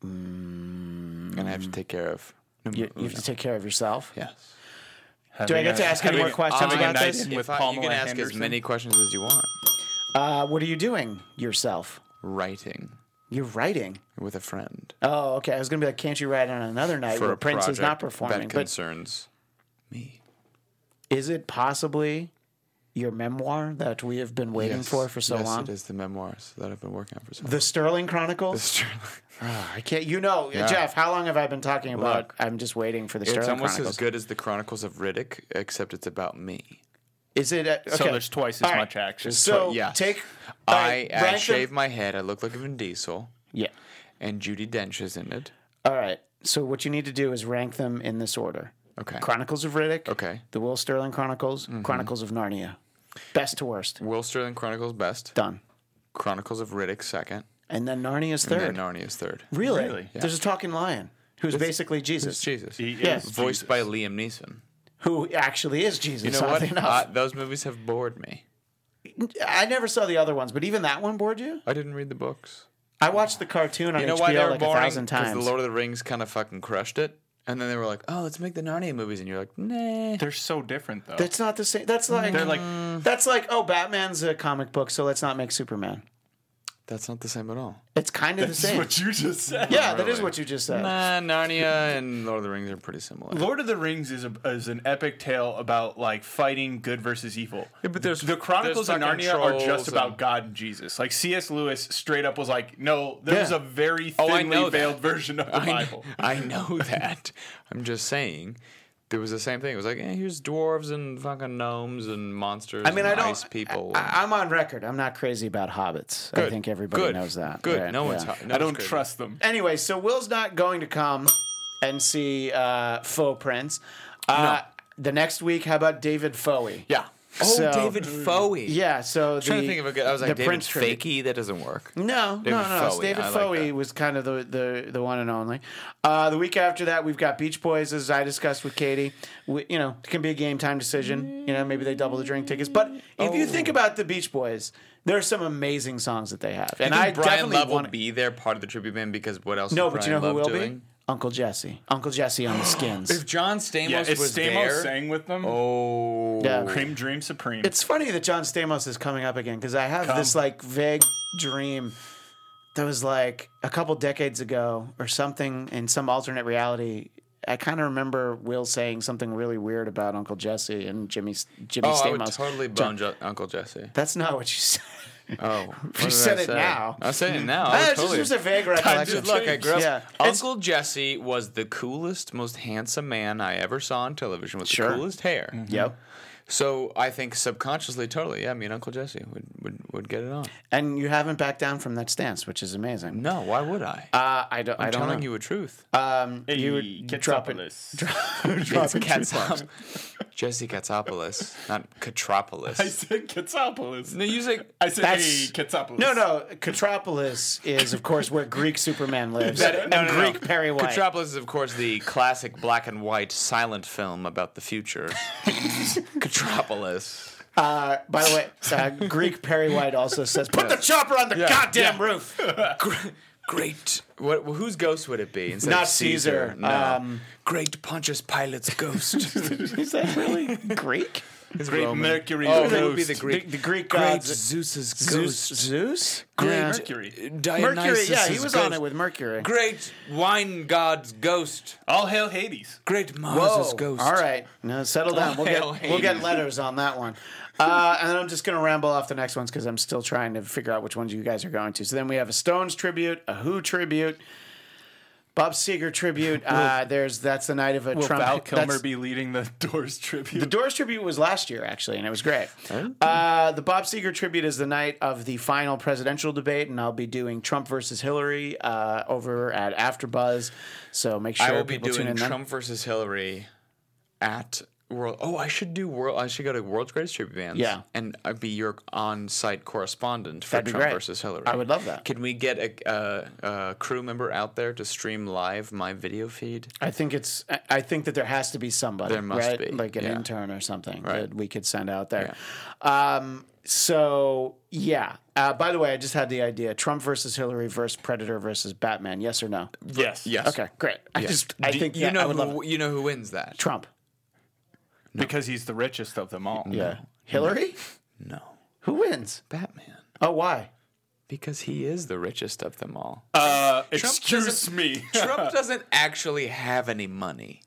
and I have to take care of. You, you have to take care of yourself. Yes. Do I get to ask any more questions about this? in If with I, you Pamela can ask as many questions as you want. Uh, what are you doing yourself? Writing You're writing. with a friend Oh, okay. I was gonna be like, can't you write on another night for where a Prince is not performing? that But concerns me. Is it possibly your memoir that we have been waiting Yes. for for so yes, long? it is the memoirs that I've been working on for so long. The Sterling Chronicles. It's true. Ah, I can't. You know, Yeah. Jeff. How long have I been talking about? Look, I'm just waiting for the Sterling Chronicles. It's Sterling almost Chronicles. as good as the Chronicles of Riddick, except it's about me. Is it? Uh, okay. So there's twice as All right. much action. So yes. take. all I, I rank shave them- my head. I look like Vin Diesel, Yeah. and Judi Dench is in it. All right. So what you need to do is rank them in this order: Okay. Chronicles of Riddick. Okay. The Will Sterling Chronicles. Chronicles of Narnia. Best to worst. Will Sterling Chronicles best. Done. Chronicles of Riddick second. And then Narnia's And third. then Narnia's third. Really? Really? There's a talking lion who's basically Jesus, It's Jesus. He Yes. is Voiced Jesus. by Liam Neeson. who actually is Jesus. You know what? oddly enough. Uh, those movies have bored me. I never saw the other ones, but even that one bored you. I didn't read the books. I watched the cartoon on You know HBO why they were like a boring? thousand Because times. the Lord of the Rings kind of fucking crushed it. And then they were like, oh, let's make the Narnia movies. And you're like, nah. They're so different though. That's not the same. That's like They're like that's like oh, Batman's a comic book, so let's not make Superman. That's not the same at all. It's kind of the same. that's what you just said. yeah, that is what you just said. Nah, Narnia and Lord of the Rings are pretty similar. Lord of the Rings is a, is an epic tale about like fighting good versus evil. Yeah, but there's- the Chronicles there's of Narnia are trolls just about and- God and Jesus. Like C.S. Lewis straight up was like, no, there's Yeah. a very Oh, I thinly that. veiled version of the I know, Bible. I know that. I'm just saying. There was the same thing. It was like, eh, here's dwarves and fucking gnomes and monsters. I mean, I don't. people. I, am on record. I'm not crazy about hobbits. I Good. think everybody Good. knows that. Good. right? No one's. Yeah. ho- no I don't crazy. trust them. Anyway, so Will's not going to come and see uh, Faux Prince. Uh, The next week, how about David Foey? Yeah. Oh, So- David Foey. Yeah. So I'm trying to think of a good. I was the like, David Prince tribute. Fakey. That doesn't work. No, David no, no. It's Foey. David I Foey that. was kind of the, the the one and only. Uh, the week after that, we've got Beach Boys, as I discussed with Katie. We, you know, it can be a game time decision. You know, maybe they double the drink tickets. But if you think about the Beach Boys, there are some amazing songs that they have, and I I Brian definitely Love will want. be there, part of the tribute band, because what else? No, is but you know who Love will doing? be? Uncle Jesse. Uncle Jesse on the Skins. If John Stamos Yeah, if was Stamos there, sang with them, oh, Yeah. Cream Dream Supreme. It's funny that John Stamos is coming up again because I have Come. this like vague dream that was like a couple decades ago or something in some alternate reality. I kind of remember Will saying something really weird about Uncle Jesse and Jimmy Jimmy Oh, I would Stamos. totally bone Jo- Uncle Jesse. That's not what you said. Oh, You said I it now. I'm saying it now. I just, totally. just a vague recollection. Dude, look, I grew up. Yeah. Uncle Jesse was the coolest, most handsome man I ever saw on television with Sure. the coolest hair. Mm-hmm. Yep. So I think subconsciously, totally, yeah, me and Uncle Jesse would, would, would get it on. And you haven't backed down from that stance, which is amazing. No, why would I? Uh, I don't. I I'm don't telling know. you a truth. Um, you Hey, would drop it. Katsopolis. Drop it. Katsop- Jesse Katsopolis, not I Katropolis. said Katsopolis. No, you say I said, That's- hey, Katsopolis. No, no. Katropolis is, of course, where Greek Superman lives, That- and no, no, no. Greek Perry White. Katropolis is, of course, the classic black and white silent film about the future. Katropolis. Uh, by the way, uh, Greek Perry White also says, "Put the chopper on the goddamn yeah. roof." Great. What? Whose ghost would it be? Instead Not of Caesar. Caesar. No. Um, Great Pontius Pilate's ghost. is that really Greek? His Great Roman. Mercury Oh, ghost. that would be the The, Greek. the Greek Great gods. Zeus's Zeus. ghost. Zeus. Great Yeah. Mercury. Mercury. Yeah, he was on it with Mercury. Great wine god's ghost. All hail Hades. Great Mars's ghost. All right, now settle down. We'll hail get we'll get letters on that one. Uh, and then I'm just gonna ramble off the next ones because I'm still trying to figure out which ones you guys are going to. So then we have a Stones tribute, a Who tribute, Bob Seger tribute. Uh, there's that's the night of a Will Trump. Val Kilmer that's- be leading the Doors tribute? The Doors tribute was last year, actually, and it was great. Uh, the Bob Seger tribute is the night of the final presidential debate, and I'll be doing Trump versus Hillary uh, over at AfterBuzz. So make sure I will be people tune doing in. then. Trump versus Hillary at World. Oh, I should do World. I should go to World's Greatest Tribute Bands. Yeah. and I'd be your on-site correspondent for That'd Trump versus Hillary. I would love that. Can we get a, uh, a crew member out there to stream live my video feed? I think it's. I- I think that there has to be somebody, There must right? be, like an yeah. intern or something Right. that we could send out there. Um, so yeah. Uh, by the way, I just had the idea: Trump versus Hillary versus Predator versus Batman. Yes or no? yes. Yes. Okay, great. I just I think you yeah, know I would love who you know who wins that? Trump. Because he's the richest of them all. Yeah, Hillary. No, Who wins? Batman. Oh, why? Because he is the richest of them all. Uh, Trump excuse doesn't- me. Trump doesn't actually have any money.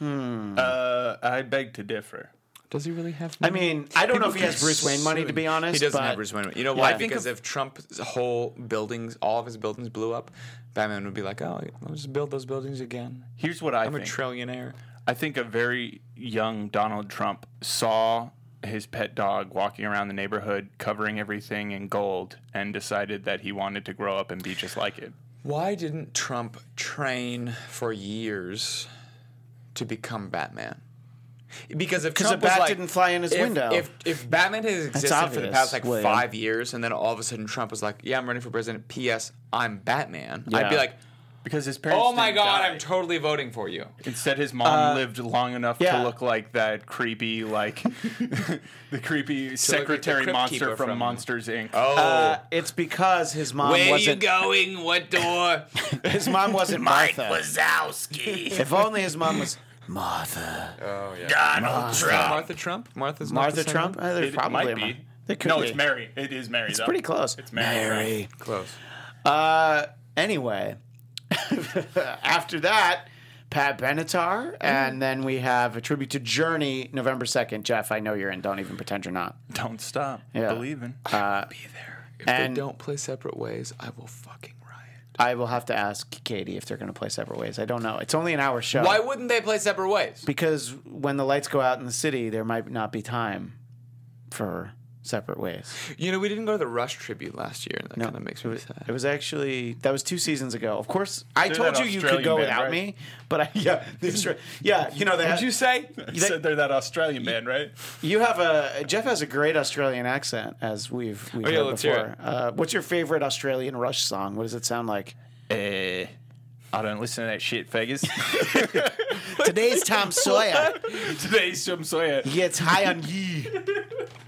uh, I beg to differ. Does he really have? Money? I Money? mean, I don't know if he has Bruce Wayne money to be honest. He doesn't but have Bruce Wayne. money. You know why? Yeah. Think Because if Trump's whole buildings, all of his buildings blew up, Batman would be like, "Oh, let's just build those buildings again. Here's what I I'm a think. trillionaire." I think a very young Donald Trump saw his pet dog walking around the neighborhood covering everything in gold and decided that he wanted to grow up and be just like it. Why didn't Trump train for years to become Batman? Because if 'Cause Trump the was bat like, didn't fly in his if, window. If if Batman has existed for the past like William. five years, and then all of a sudden Trump was like, "Yeah, I'm running for president." P.S. I'm Batman. I'd be like, Because his parents. "Oh my didn't God, die. I'm totally voting for you." Instead, his mom lived long enough yeah. to look like that creepy, like the creepy like the secretary Crypt monster Keeper from, from- Monsters Inc. Oh, Uh, it's because his mom where you wasn't. going? What door? His mom wasn't Martha. Wazowski. If only his mom was Martha. oh yeah. Donald Trump. Martha Trump. Martha's not Martha the same Trump. one? Uh, there's It probably might a Mar- be. There could no, be. it's Mary. It is Mary. It's though. pretty close. It's Mary. Close. Uh, anyway, after that, Pat Benatar, and then we have a tribute to Journey, November second. Jeff, I know you're in. Don't even pretend you're not. Don't stop Yeah. believing. Uh, Be there. If And- they don't play separate ways, I will fucking riot. I will have to ask Katie if they're going to play separate ways. I don't know. It's only an hour show. Why wouldn't they play separate ways? Because when the lights go out in the city, there might not be time for separate ways. You know, we didn't go to the Rush tribute last year, and that kind of makes me sad. It was actually that was two seasons ago. Of course, I They're told that you you could go band, without right? me, but I, yeah, the Austra- yeah, you know they Did you say? You said they're that Australian band, right? you have a Jeff has a great Australian accent as we've we've Oh, yeah, heard let's hear before. Uh, what's your favorite Australian Rush song? What does it sound like? Uh, I don't listen to that shit, Vegas. Today's Tom Sawyer Today's Tom Sawyer. He gets high on ye.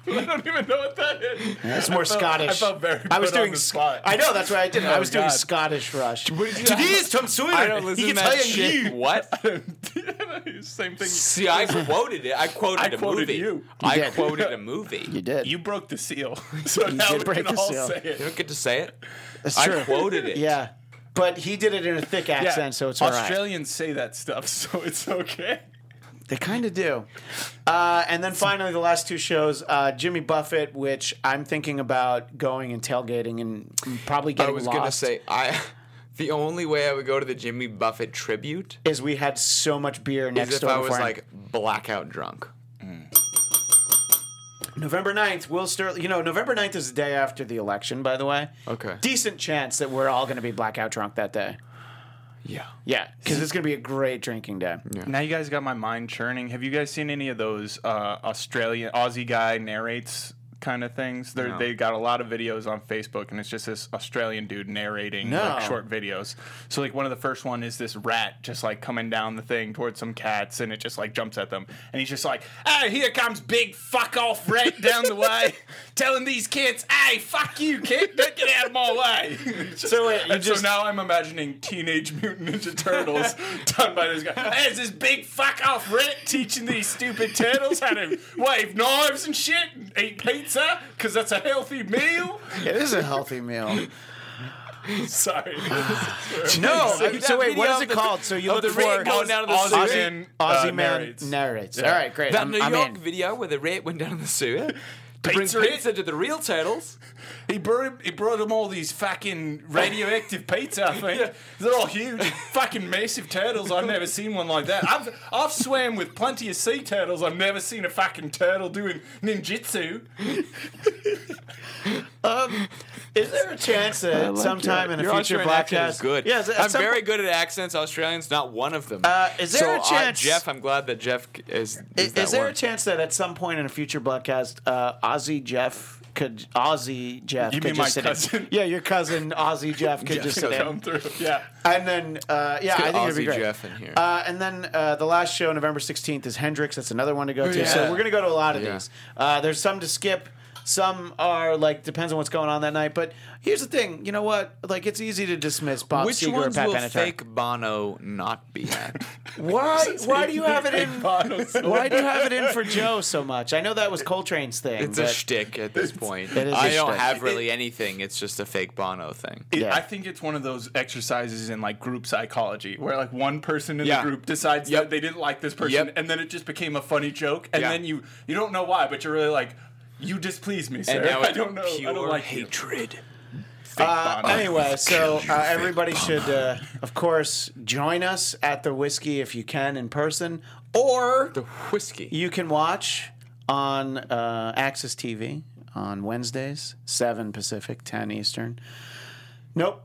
I don't even know what that is. That's more I felt- Scottish. I felt very I was put on doing. the Sc- spot. I know that's what I did. It. I Oh, was doing Scottish Rush. did you- Today's Tom Sawyer. I don't listen he to gets that high on ye. shit. What? Same thing. See, I quoted it. I quoted I a quoted movie. you. I You quoted a movie. You did. You broke the seal, so now did we break can the all seal. say You don't get to say it. That's I quoted it. Yeah, but he did it in a thick accent, so it's all right. Australians say that stuff, so it's okay. They kind of do. Uh, and then finally, the last two shows, uh, Jimmy Buffett, which I'm thinking about going and tailgating and probably getting I was gonna say I. The only way I would go to the Jimmy Buffett tribute is we had so much beer is next if door I was beforehand. like blackout drunk. November 9th, Will Sterling. You know, November 9th is the day after the election, by the way. Okay. Decent chance that we're all going to be blackout drunk that day. Yeah. Yeah, because it's going to be a great drinking day. Now you guys got my mind churning. Have you guys seen any of those uh, Australian Aussie guy narrates kind of things? They're, No. They got a lot of videos on Facebook, and it's just this Australian dude narrating No. like short videos. So like one of the first one is this rat just like coming down the thing towards some cats, and it just like jumps at them, and he's just like, "Hey, here comes big fuck off rat down the way, telling these kids, hey, fuck you, kid, don't get out of my way." So wait, you just so now I'm imagining Teenage Mutant Ninja Turtles done by this guy. There's this big fuck off rat teaching these stupid turtles how to wave knives and shit, and eat pizza because that's a healthy meal. it is a healthy meal. Sorry. No, So so wait, what video is of it the- called? So you of look the for rat going down to the Aussie sewer. man, Aussie uh, man narrates. narrates. Yeah. All right, great. That I'm, New I'm York in. video where the rat went down in the sewer to bring Pizza pizza to the real turtles. He brought him, he brought him all these fucking radioactive pizza. I think they're all huge, fucking massive turtles. I've never seen one like that. I've I've swam with plenty of sea turtles. I've never seen a fucking turtle doing ninjutsu. Is there a chance that sometime in a Your future Australian accent podcast? good. Yes, at I'm some very po- good at accents. Australians, not one of them. Uh, is there so, a uh, chance- Jeff, I'm glad that Jeff is. Is, Is, that is there a chance that at some point in a future podcast, uh, Aussie Jeff could Aussie Jeff You could mean just my sit in- yeah, your cousin Aussie Jeff could just sit come in, through. Yeah. and then uh, yeah, I Get think it'd be great. Jeff in here. Uh, and then uh, the last show, November 16th, is Hendrix. That's another one to go to. So we're going to go to a lot of Yeah. these. Uh, there's some to skip. Some are like, depends on what's going on that night. But here's the thing you know what? Like, it's easy to dismiss Bob Which Seger or ones Pat will Benatar. fake Bono not be at? Why, why do you have it in? Why do you have it in for Joe so much? I know that was Coltrane's thing. It's a but- shtick at this point. It is a I don't shtick. have really anything. It's just a fake Bono thing. It, Yeah. I think it's one of those exercises in like group psychology where like one person in Yeah. the group decides Yep. that they didn't like this person Yep. and then it just became a funny joke and Yeah. then you you don't know why but you're really like you displease me sir And now I don't know pure I don't like hatred. Fake Uh, anyway, so uh, everybody should, uh, of course, join us at the whiskey if you can in person, or The whiskey. you can watch on uh, AXS TV on Wednesdays, seven Pacific, ten Eastern. Nope.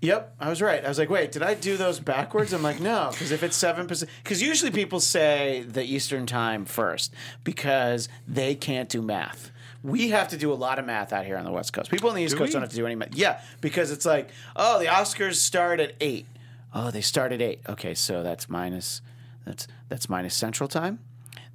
Yep, I was right. I was like, wait, did I do those backwards? I'm like, no, because if it's seven percent, because usually people say the Eastern time first because they can't do math. We have to do a lot of math out here on the West Coast. People on the East Do Coast we? don't have to do any math. Yeah, because it's like, oh, the Oscars start at eight. Oh, they start at eight. Okay, so that's minus that's that's minus Central Time.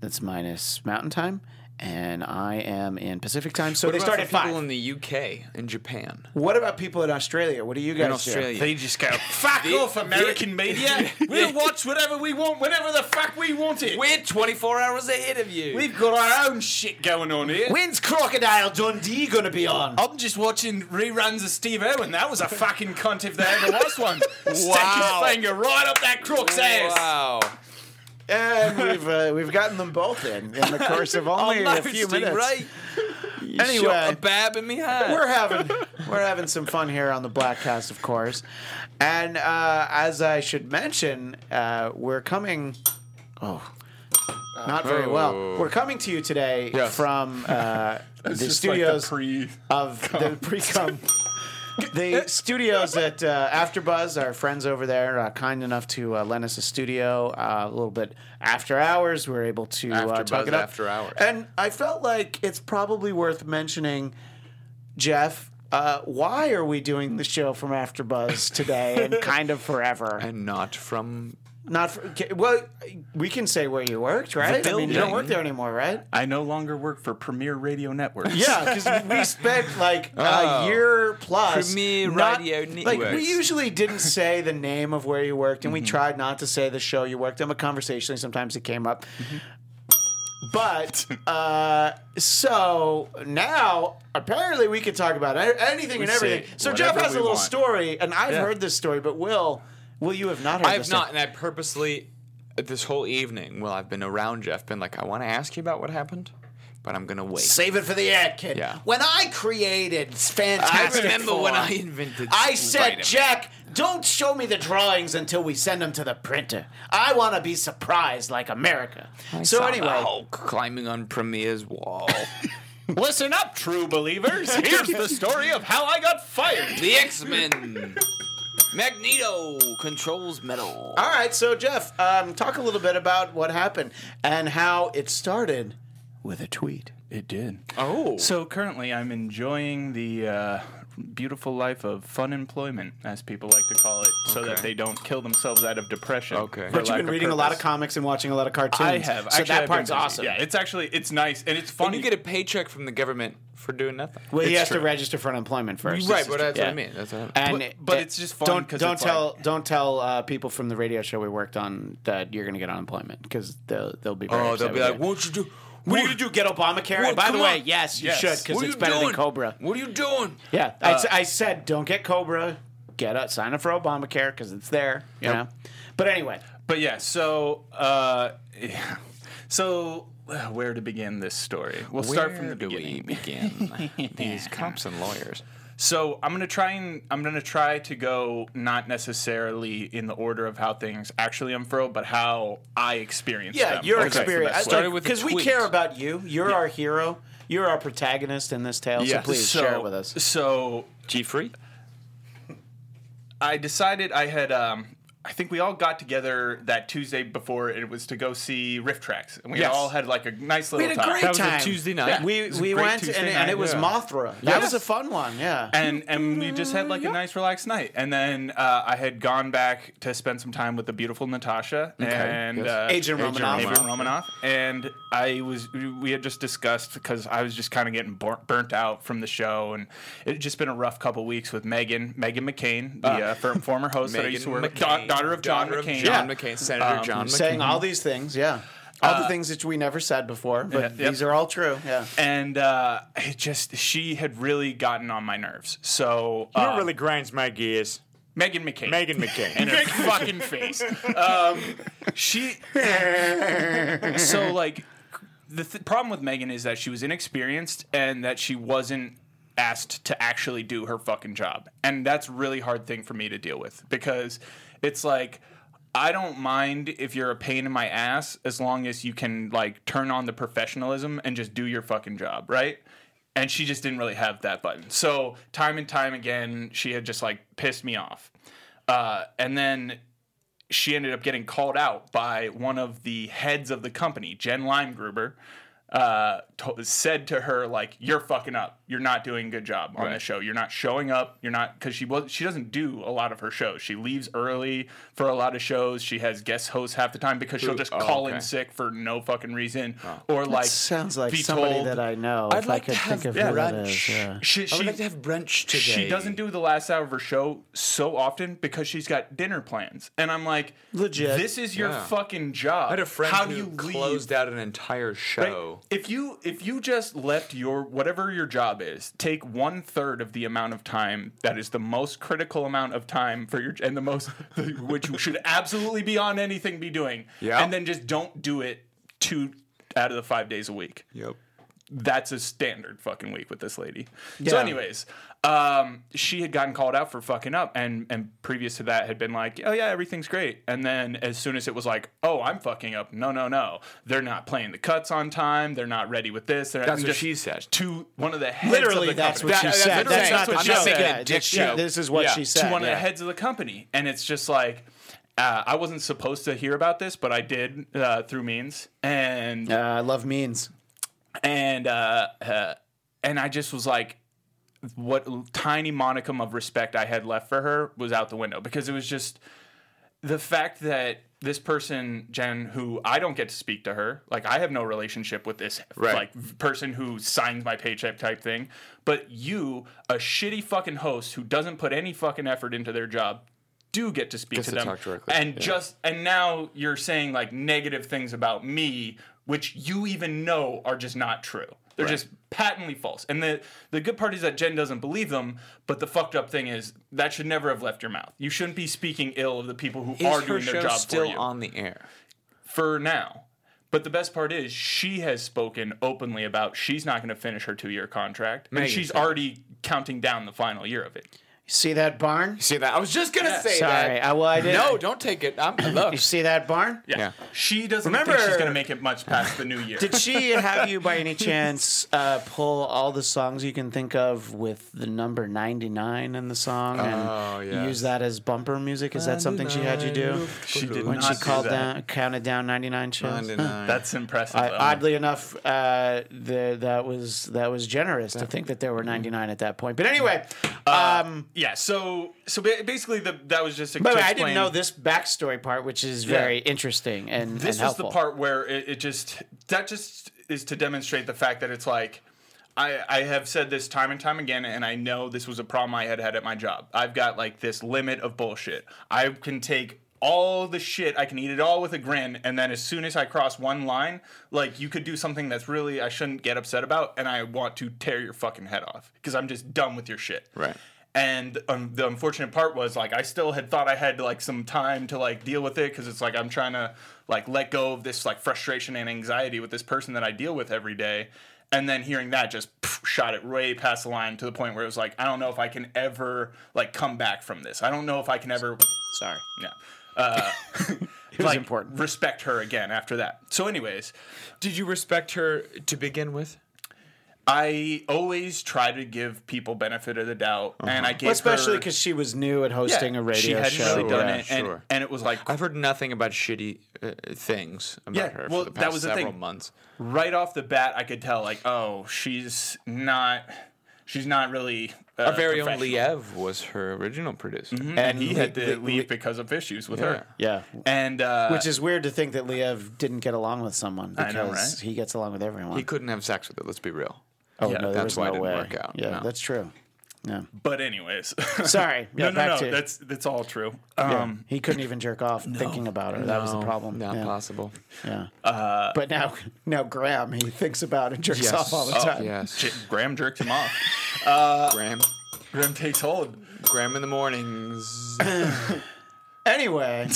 That's minus Mountain Time. And I am in Pacific time, so What they about start for at five. people in the UK, in Japan? what about people in Australia? What do you guys In do? Australia. they just go fuck The- off American media we'll watch whatever we want whenever the fuck we want it We're 24 hours ahead of you. we've got our own shit going on here When's Crocodile Dundee gonna be on? I'm just watching reruns of Steve Irwin. That was a fucking cunt if there ever was one. Stick Wow. his finger right up that crook's ass. Wow. And we've uh, we've gotten them both in in the course of only no, a few minutes. Right. You Anyway. shot a bab in me heart. We're having we're having some fun here on the Bladtcast, of course. And uh, as I should mention, uh, we're coming. Oh, not very well. Oh. We're coming to you today Yes. from uh, the It's studios like the pre. of the pre-com. The studios at uh, AfterBuzz, our friends over there, uh, kind enough to uh, lend us a studio uh, a little bit after hours. We are able to uh, talk it up. after hours. And I felt like it's probably worth mentioning, Jeff. Uh, why are we doing the show from AfterBuzz today and kind of forever? and not from. Not for, okay, well, we can say where you worked, right? I mean, you don't work there anymore, right? I no longer work for Premiere Radio Network. Yeah, because we spent like Oh. a year plus. Premier not- Radio Like we usually didn't say the name of where you worked, and Mm-hmm. we tried not to say the show you worked on, but conversationally sometimes it came up. Mm-hmm. But uh, so now apparently we can talk about a- anything and everything. say So Jeff whatever has a we little want. story, and I've heard this story, but Will, Will, you have not heard I have this not, story. and I purposely, this whole evening, while I've been around Jeff, been like, I want to ask you about what happened, but I'm gonna wait. Save it for the ad, kid. Yeah. When I created Fantastic I Fantastic remember when I invented. I said, Wait a. Jack, Don't show me the drawings until we send them to the printer. I want to be surprised like America. I so saw anyway, the Hulk climbing on Premiere's wall. Listen up, true believers. Here's the story of how I got fired. the X Men. Magneto controls metal. all right. So Jeff, um, talk a little bit about what happened and how it started with a tweet. It did. Oh. So currently, I'm enjoying the uh, beautiful life of fun employment, as people like to call it, so that they don't kill themselves out of depression. Okay. But you've been of reading a lot of comics and watching a lot of cartoons. I have. So Actually, that I've part's been awesome. Yeah, it's actually it's nice and it's And funny. you get a paycheck from the government for doing nothing. Well, he It's has to register for unemployment first. right, but that's Yeah. what I mean. That's what I mean. And But- but it- it's just fun Don't 'cause don't it's tell like- don't tell uh, people from the radio show we worked on that you're going to get unemployment because they'll they'll be oh, upset they'll be like, you. "Won't you do? What are you gonna do? Get Obamacare? Well, and by the way, on. yes, you Yes. should because it's better doing? than Cobra. What are you doing?" Yeah, I said don't get Cobra. Get up, sign up for Obamacare because it's there. You know. But anyway, But yeah, so uh, yeah. so uh, where to begin this story? We'll start from the do beginning. we begin? These cops and lawyers. So I'm gonna try and I'm gonna try to go not necessarily in the order of how things actually unfurled, but how I experienced yeah, them. your I think that's the experience. best way. Started with a because we tweet. care about you. You're our hero. You're our protagonist in this tale. So Yes. please share it with us. So G free. I decided I had. Um, I think we all got together that Tuesday before it was to go see RiffTrax, and we Yes. all had like a nice little We had a time. great That was a time. Tuesday night. We It was a we went Tuesday and, and it was yeah. Mothra. That was a fun one. Yeah. and and we just had like a nice relaxed night and then uh, i had gone back to spend some time with the beautiful natasha and yes. uh, Agent Romanoff. Agent Romanoff. and i was we had just discussed because i was just kind of getting bur- burnt out from the show and it had just been a rough couple weeks with meghan meghan mccain the uh, fir- former host that i used to work with da- McCain, daughter of john daughter mccain John Yeah. McCain, Senator Um, John McCain. saying all these things. Yeah. All the things that we never said before, but Yeah, yep. these are all true. Yeah. and uh, it just she had really gotten on my nerves so uh, you really grinds my gears. meghan mccain Meghan McCain. in her fucking face. Um, she. so like, the th- problem with Meghan is that she was inexperienced and that she wasn't asked to actually do her fucking job, and that's really hard thing for me to deal with because it's like. I don't mind if you're a pain in my ass as long as you can like turn on the professionalism and just do your fucking job, right? And she just didn't really have that button. So time and time again, she had just like pissed me off. Uh, and then she ended up getting called out by one of the heads of the company, Jen Limegruber, uh, to- said to her like, "You're fucking up. You're not doing a good job on Right. this show. You're not showing up. You're not because she was she doesn't do a lot of her shows. She leaves early for a lot of shows. She has guest hosts half the time because she'll just oh, call okay. in sick for no fucking reason or like sounds like be somebody told- that I know. I'd if like I could to have think of brunch. Yeah. She, I would like to have brunch today. she doesn't do the last hour of her show so often because she's got dinner plans, and I'm like, Legit. This is your Yeah. fucking job. I had a friend How who do you leave? closed out an entire Right? If you if you just left your whatever your job is, take one third of the amount of time that is the most critical amount of time for your and the most which you should absolutely be on anything be doing, Yeah. and then just don't do it two out of the five days a week Yep. That's a standard fucking week with this lady. So, anyways, um, she had gotten called out for fucking up, and and previous to that had been like, oh yeah, everything's great. And then as soon as it was like, oh, I'm fucking up, no, no, no, they're not playing the cuts on time. They're not ready with this. They're That's what she said. To one of the heads Literally, of the that's company. what she That- said. that's That's what not I'm the saying. joke. Yeah, what this, she she- this is what Yeah, she said. to one of the heads of the company, and it's just like. Uh, I wasn't supposed to hear about this, but I did uh, through means, and Uh, I love means. And uh, uh, and I just was like, what tiny monicum of respect I had left for her was out the window because it was just the fact that this person Jen, who I don't get to speak to her, like I have no relationship with this Right. like person who signs my paycheck type thing, but you, a shitty fucking host who doesn't put any fucking effort into their job. Do get to speak to to them, directly, and yeah. just and now you're saying like negative things about me, which you even know are just not true. They're just patently false. And the the good part is that Jen doesn't believe them, but the fucked up thing is that should never have left your mouth. You shouldn't be speaking ill of the people who Is are doing their job still for you on the air? for now. But the best part is she has spoken openly about she's not going to finish her two year contract, Meghan and she's said. already counting down the final year of it. See that barn? See that? I was just gonna say Sorry, that. I, well I did. no, don't take it. I'm, look. You see that barn? Yeah. Yeah. She doesn't Remember- think she's gonna make it much past the new year. Did she have you by any chance uh, pull all the songs you can think of with the number 99 in the song and Oh, yes. use that as bumper music? Is that something she had you do? She did When not she do called that. down, counted down 99 shows? 99. That's impressive. I, though. oddly enough, uh, the, that was that was generous to think that there were 99 at that point. But anyway, um, yeah. So so basically, the that was just. To, by the I didn't know this backstory part, which is very interesting and, This and was the part where it, it just that just is to demonstrate the fact that it's like. I, I have said this time and time again, and I know this was a problem I had had at my job. I've got like this limit of bullshit. I can take all the shit, I can eat it all with a grin, and then as soon as I cross one line, like you could do something that's really I shouldn't get upset about, and I want to tear your fucking head off because I'm just done with your shit. Right. And um, the unfortunate part was like I still had thought I had like some time to like deal with it because it's like I'm trying to like let go of this like frustration and anxiety with this person that I deal with every day. And then hearing that just pff, shot it way past the line to the point where it was like I don't know if I can ever like come back from this. I don't know if I can ever Sorry. yeah. Uh, It was like, important. Respect her again after that. So, anyways, Did you respect her to begin with? I always try to give people benefit of the doubt, and I gave Well, especially because she was new at hosting Yeah, a radio she hadn't show. really done Yeah, it, and, sure. and it was like I've heard nothing about shitty uh, things about Yeah, her well, for the that past was the thing. months. right off the bat, I could tell like, oh, she's not, she's not really uh, Our very own professional. Liev was her original producer. and he had to Le- leave Le- because of issues with Yeah. her. Yeah. And uh, Which is weird to think that Liev didn't get along with someone because I know, right? he gets along with everyone. He couldn't have sex with her. Let's be real. Oh yeah, no, that's was why it no didn't way. work out. Yeah, No. that's true. Yeah. but anyways, Sorry. no, Yeah, no, back no, to that's that's all true. yeah. Um, he couldn't even jerk off thinking about her. that was the problem. Not yeah. possible. Yeah. Uh, but now, now Graham, he thinks about it and jerks Yes. off all the Oh, time. Yes. J- Graham jerked him off. Uh, Graham. Graham takes hold. Graham in the mornings. Anyway,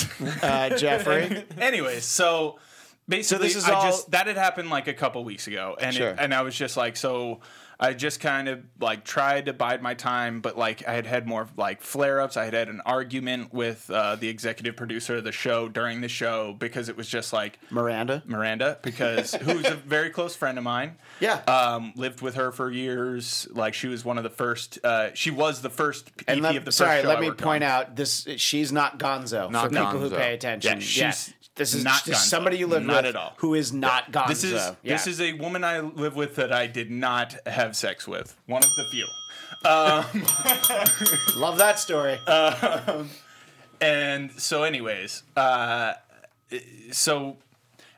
uh, Jeffrey. Anyways, so basically, this is I all- just that had happened like a couple weeks ago, and Sure. it, and I was just like, so I just kind of like tried to bide my time, but like I had had more like flare ups. I had had an argument with uh, the executive producer of the show during the show because it was just like Miranda. Miranda, because who's a very close friend of mine. Yeah. Um, lived with her for years. Like she was one of the first. Uh, she was the first EP let, of the first sorry, show let me point on. out this. She's not Gonzo Not for people who pay attention. Yeah, she's this is not just somebody you live Not with at all. who is not Gonzo. This is Yeah. this is a woman I live with that I did not have sex with. One of the few. love that story. And so, anyways, uh, so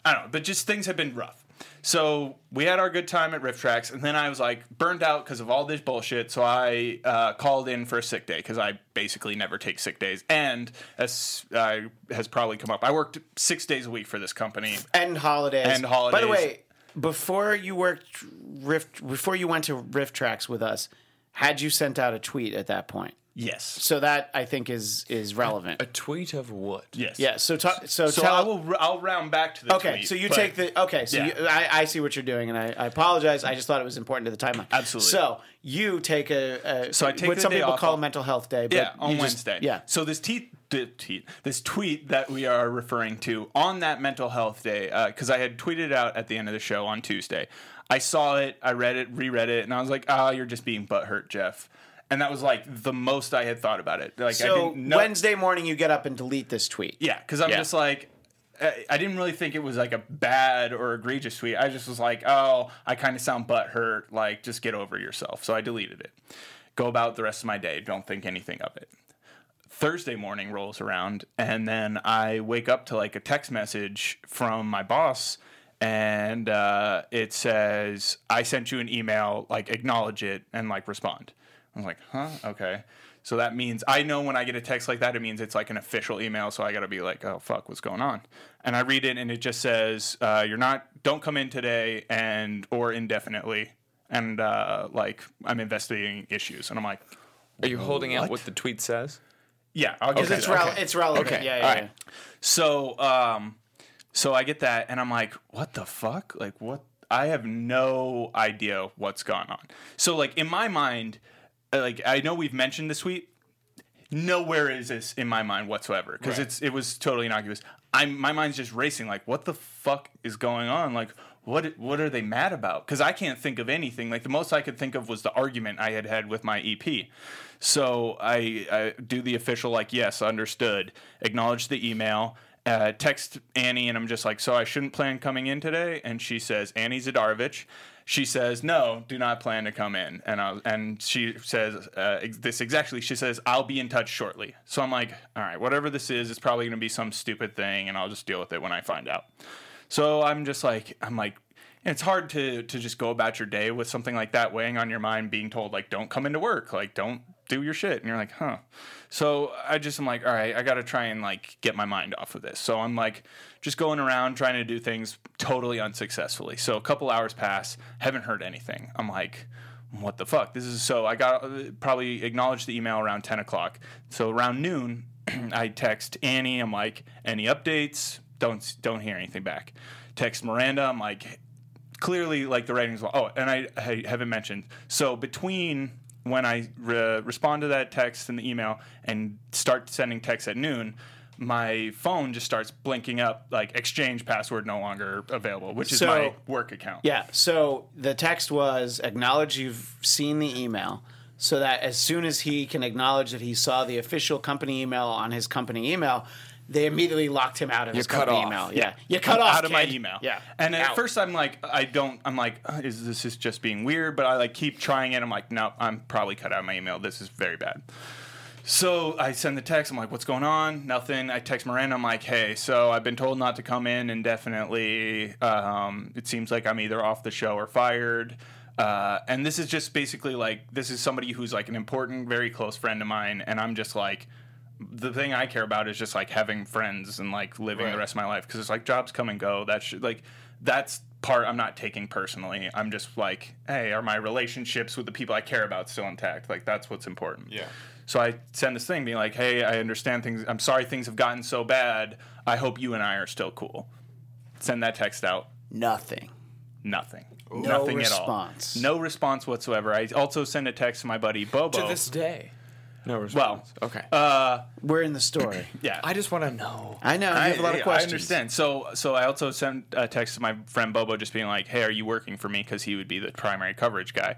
I don't know, but just things have been rough. So we had our good time at RiffTrax, and then I was like burned out because of all this bullshit. So I uh, called in for a sick day because I basically never take sick days. And as uh, has probably come up, I worked six days a week for this company. and holidays. And holidays. By the way, before you worked Rift, before you went to RiffTrax with us, had you sent out a tweet at that point? Yes. So that I think is is relevant. a tweet of what? Yes. Yeah. So ta- so, So tell. I will. I'll round back to the Okay, tweet, so you but- take the okay. So Yeah. you, I, I see what you're doing, and I, I apologize. I just thought it was important to the timeline. Absolutely. So you take a, a So I take what some people off call a mental health day. But Yeah, on you just- Wednesday. yeah. So this tweet, the tweet, this tweet that we are referring to on that mental health day, because I had tweeted it out at the end of the show on Tuesday. I saw it, I read it, reread it, and I was like, "Ah, you're just being butthurt, Jeff." And that was like the most I had thought about it. Like I So didn't know. Wednesday morning, you get up and delete this tweet. Yeah, because I'm Yeah. just like, I I didn't really think it was like a bad or egregious tweet. I just was like, oh, I kind of sound butthurt. Like, just get over yourself. So I deleted it. Go about the rest of my day. Don't think anything of it. Thursday morning rolls around, and then I wake up to like a text message from my boss, and uh, it says, I sent you an email, like, acknowledge it and like respond. I was like, huh? Okay. So that means I know when I get a text like that, it means it's like an official email. So I got to be like, oh, fuck, what's going on? And I read it, and it just says, uh, you're not, don't come in today and, or indefinitely. And uh, like, I'm investigating issues. And I'm like, Are you holding out what the tweet says? yeah, I'll get Because it's, that. rele- Okay. it's relevant. Okay, Yeah, yeah, all yeah. right. So, um, so I get that, and I'm like, what the fuck? Like, what? I have no idea what's gone on. So, like in my mind, like I know we've mentioned this tweet, nowhere is this in my mind whatsoever because Right. it's it was totally innocuous. I'm my mind's just racing. Like, what the fuck is going on? Like, what what are they mad about? Because I can't think of anything. Like the most I could think of was the argument I had had with my EP. So I, I do the official like, yes, understood. Acknowledge the email. Uh, text Annie and I'm just like, so I shouldn't plan coming in today. And she says, Annie Zadarovich. She says, no, do not plan to come in. And I, and she says uh, ex- this exactly. She says, I'll be in touch shortly. So I'm like, all right, whatever this is, it's probably going to be some stupid thing, and I'll just deal with it when I find out. So I'm just like, I'm like, it's hard to to just go about your day with something like that weighing on your mind, being told like, don't come into work, like, don't do your shit, and you're like, huh. So I just am like, all right, I got to try and like get my mind off of this. So I'm like, just going around trying to do things totally unsuccessfully. So a couple hours pass, haven't heard anything. I'm like. What the fuck? This is so. I got uh, probably acknowledged the email around ten o'clock. So around noon, I text Annie. I'm like, any updates? Don't don't hear anything back. Text Miranda. I'm like, clearly like the writing's well. Oh, and I, I haven't mentioned. So between when I re- respond to that text and the email and start sending texts at noon, my phone just starts blinking up like exchange password no longer available, which is So- my work account. Yeah. So the text was acknowledge you've seen the email so that as soon as he can acknowledge that he saw the official company email on his company email, they immediately locked him out of his cut off. email. Yeah. You cut off out of my email. Yeah. And at Out. first I'm like, I don't. I'm like, uh, is this is just being weird? But I like keep trying it. I'm like, no, I'm probably cut out of my email. This is very bad. So I send the text. I'm like, what's going on? Nothing. I text Miranda. I'm like, hey, so I've been told not to come in indefinitely. Um, it seems like I'm either off the show or fired. Uh, and this is just basically like this is somebody who's like an important, very close friend of mine, and I'm just like, the thing I care about is just like having friends and like living Right. the rest of my life because it's like jobs come and go. That's sh- like that's part I'm not taking personally. I'm just like, hey, are my relationships with the people I care about still intact? Like that's what's important. Yeah. So I send this thing being like, hey, I understand things. I'm sorry things have gotten so bad. I hope you and I are still cool. Send that text out. Nothing. Nothing. No Nothing response. at all. No response whatsoever. I also send a text to my buddy Bobo. To this day. No well, okay. uh, We're in the story. yeah. I just want to know. I know. You have a lot of questions. I understand. So, so I also sent a text to my friend Bobo, just being like, "Hey, are you working for me?" Because he would be the primary coverage guy.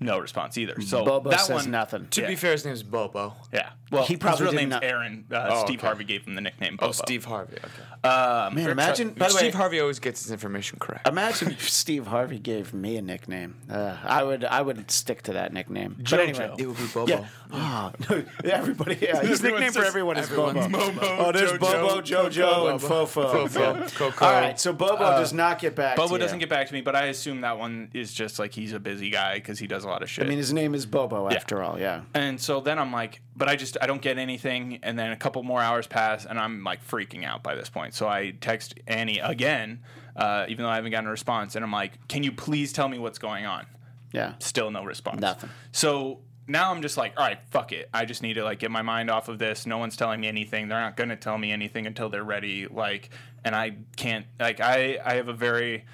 No response either. So Bobo that says one, nothing. To Yeah. be fair, his name's Bobo. Yeah. Well, He his probably real did name's not- Aaron. Uh, Oh, Steve okay. Harvey gave him the nickname Bobo. Oh, Steve Harvey. Okay. Man, imagine. By the way, Steve Harvey always gets his information correct. Imagine if Steve Harvey gave me a nickname. Uh, I would I would stick to that nickname. But Jojo. anyway, It would be Bobo. yeah. Oh, no, everybody. Yeah, his nickname for everyone is Bobo. everyone's Oh, there's Jojo, Bobo, Jojo, and Bobo. Fofo. Fofo, Coco. All right, so Bobo does not get back. Bobo to you. doesn't get back to me, but I assume that one is just like he's a busy guy because he does a lot of shit. I mean, his name is Bobo after all. Yeah. And so then I'm like, but I just I don't get anything. And then a couple more hours pass, and I'm like freaking out by this point. So I text Annie again, uh, even though I haven't gotten a response, and I'm like, can you please tell me what's going on? Yeah. Still no response. Nothing. So now I'm just like, all right, fuck it. I just need to like get my mind off of this. No one's telling me anything. They're not gonna tell me anything until they're ready. Like, and I can't like I I have a very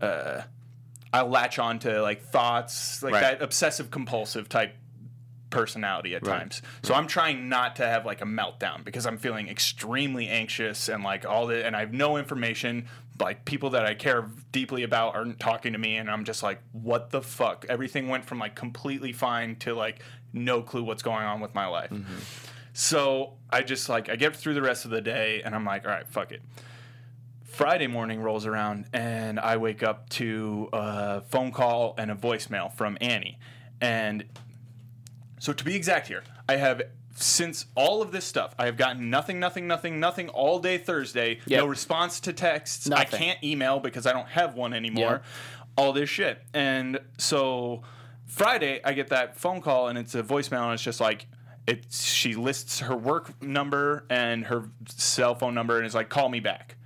uh, I latch on to like thoughts, like Right. that obsessive compulsive type personality at times. So I'm trying not to have like a meltdown because I'm feeling extremely anxious and like all the and I have no information. Like people that I care deeply about aren't talking to me, and I'm just like, what the fuck? Everything went from like completely fine to like no clue what's going on with my life. Mm-hmm. So I just like I get through the rest of the day, and I'm like, all right, fuck it. Friday morning rolls around and I wake up to a phone call and a voicemail from Annie. And so to be exact here, I have since all of this stuff, I have gotten nothing, nothing, nothing, nothing all day Thursday. Yep. No response to texts. I can't email because I don't have one anymore. Yep. All this shit. And so Friday, I get that phone call and it's a voicemail and it's just like, it's, she lists her work number and her cell phone number and is like, call me back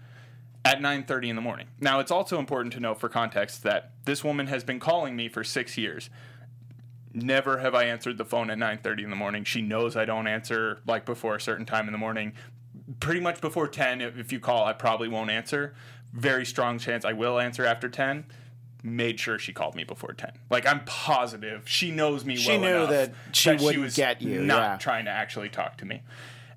at 9:30 in the morning. Now, it's also important to note for context that this woman has been calling me for 6 years. Never have I answered the phone at 9:30 in the morning. She knows I don't answer like before a certain time in the morning. Pretty much before 10 if you call, I probably won't answer. Very strong chance I will answer after 10. made sure she called me before 10. Like I'm positive she knows me She well knew enough that she wouldn't was get you, Not yeah. trying to actually talk to me.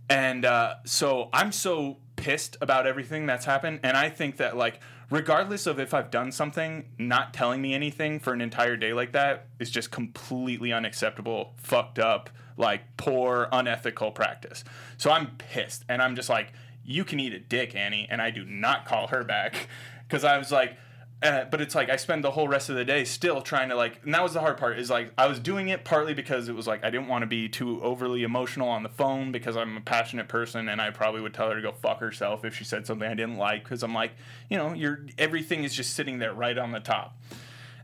And uh, so I'm so pissed about everything that's happened. And I think that, like, regardless of if I've done something, not telling me anything for an entire day like that is just completely unacceptable, fucked up, like, poor, unethical practice. So I'm pissed. And I'm just like, you can eat a dick, Annie. And I do not call her back because I was like, uh, but it's like I spend the whole rest of the day still trying to like, and that was the hard part. Is like I was doing it partly because it was like I didn't want to be too overly emotional on the phone because I'm a passionate person and I probably would tell her to go fuck herself if she said something I didn't like because I'm like, you know, you're everything is just sitting there right on the top,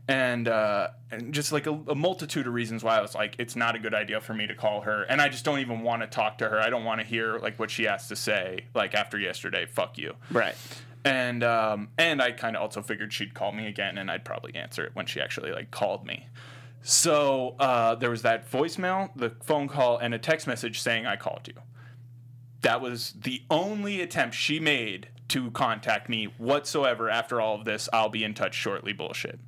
and uh, and just like a, a multitude of reasons why I was like, it's not a good idea for me to call her, and I just don't even want to talk to her. I don't want to hear like what she has to say like after yesterday. Fuck you Right. And um, and I kind of also figured she'd call me again, and I'd probably answer it when she actually like called me. So uh, there was that voicemail, the phone call, and a text message saying I called you. That was the only attempt she made to contact me whatsoever. After all of this, I'll be in touch shortly. Bullshit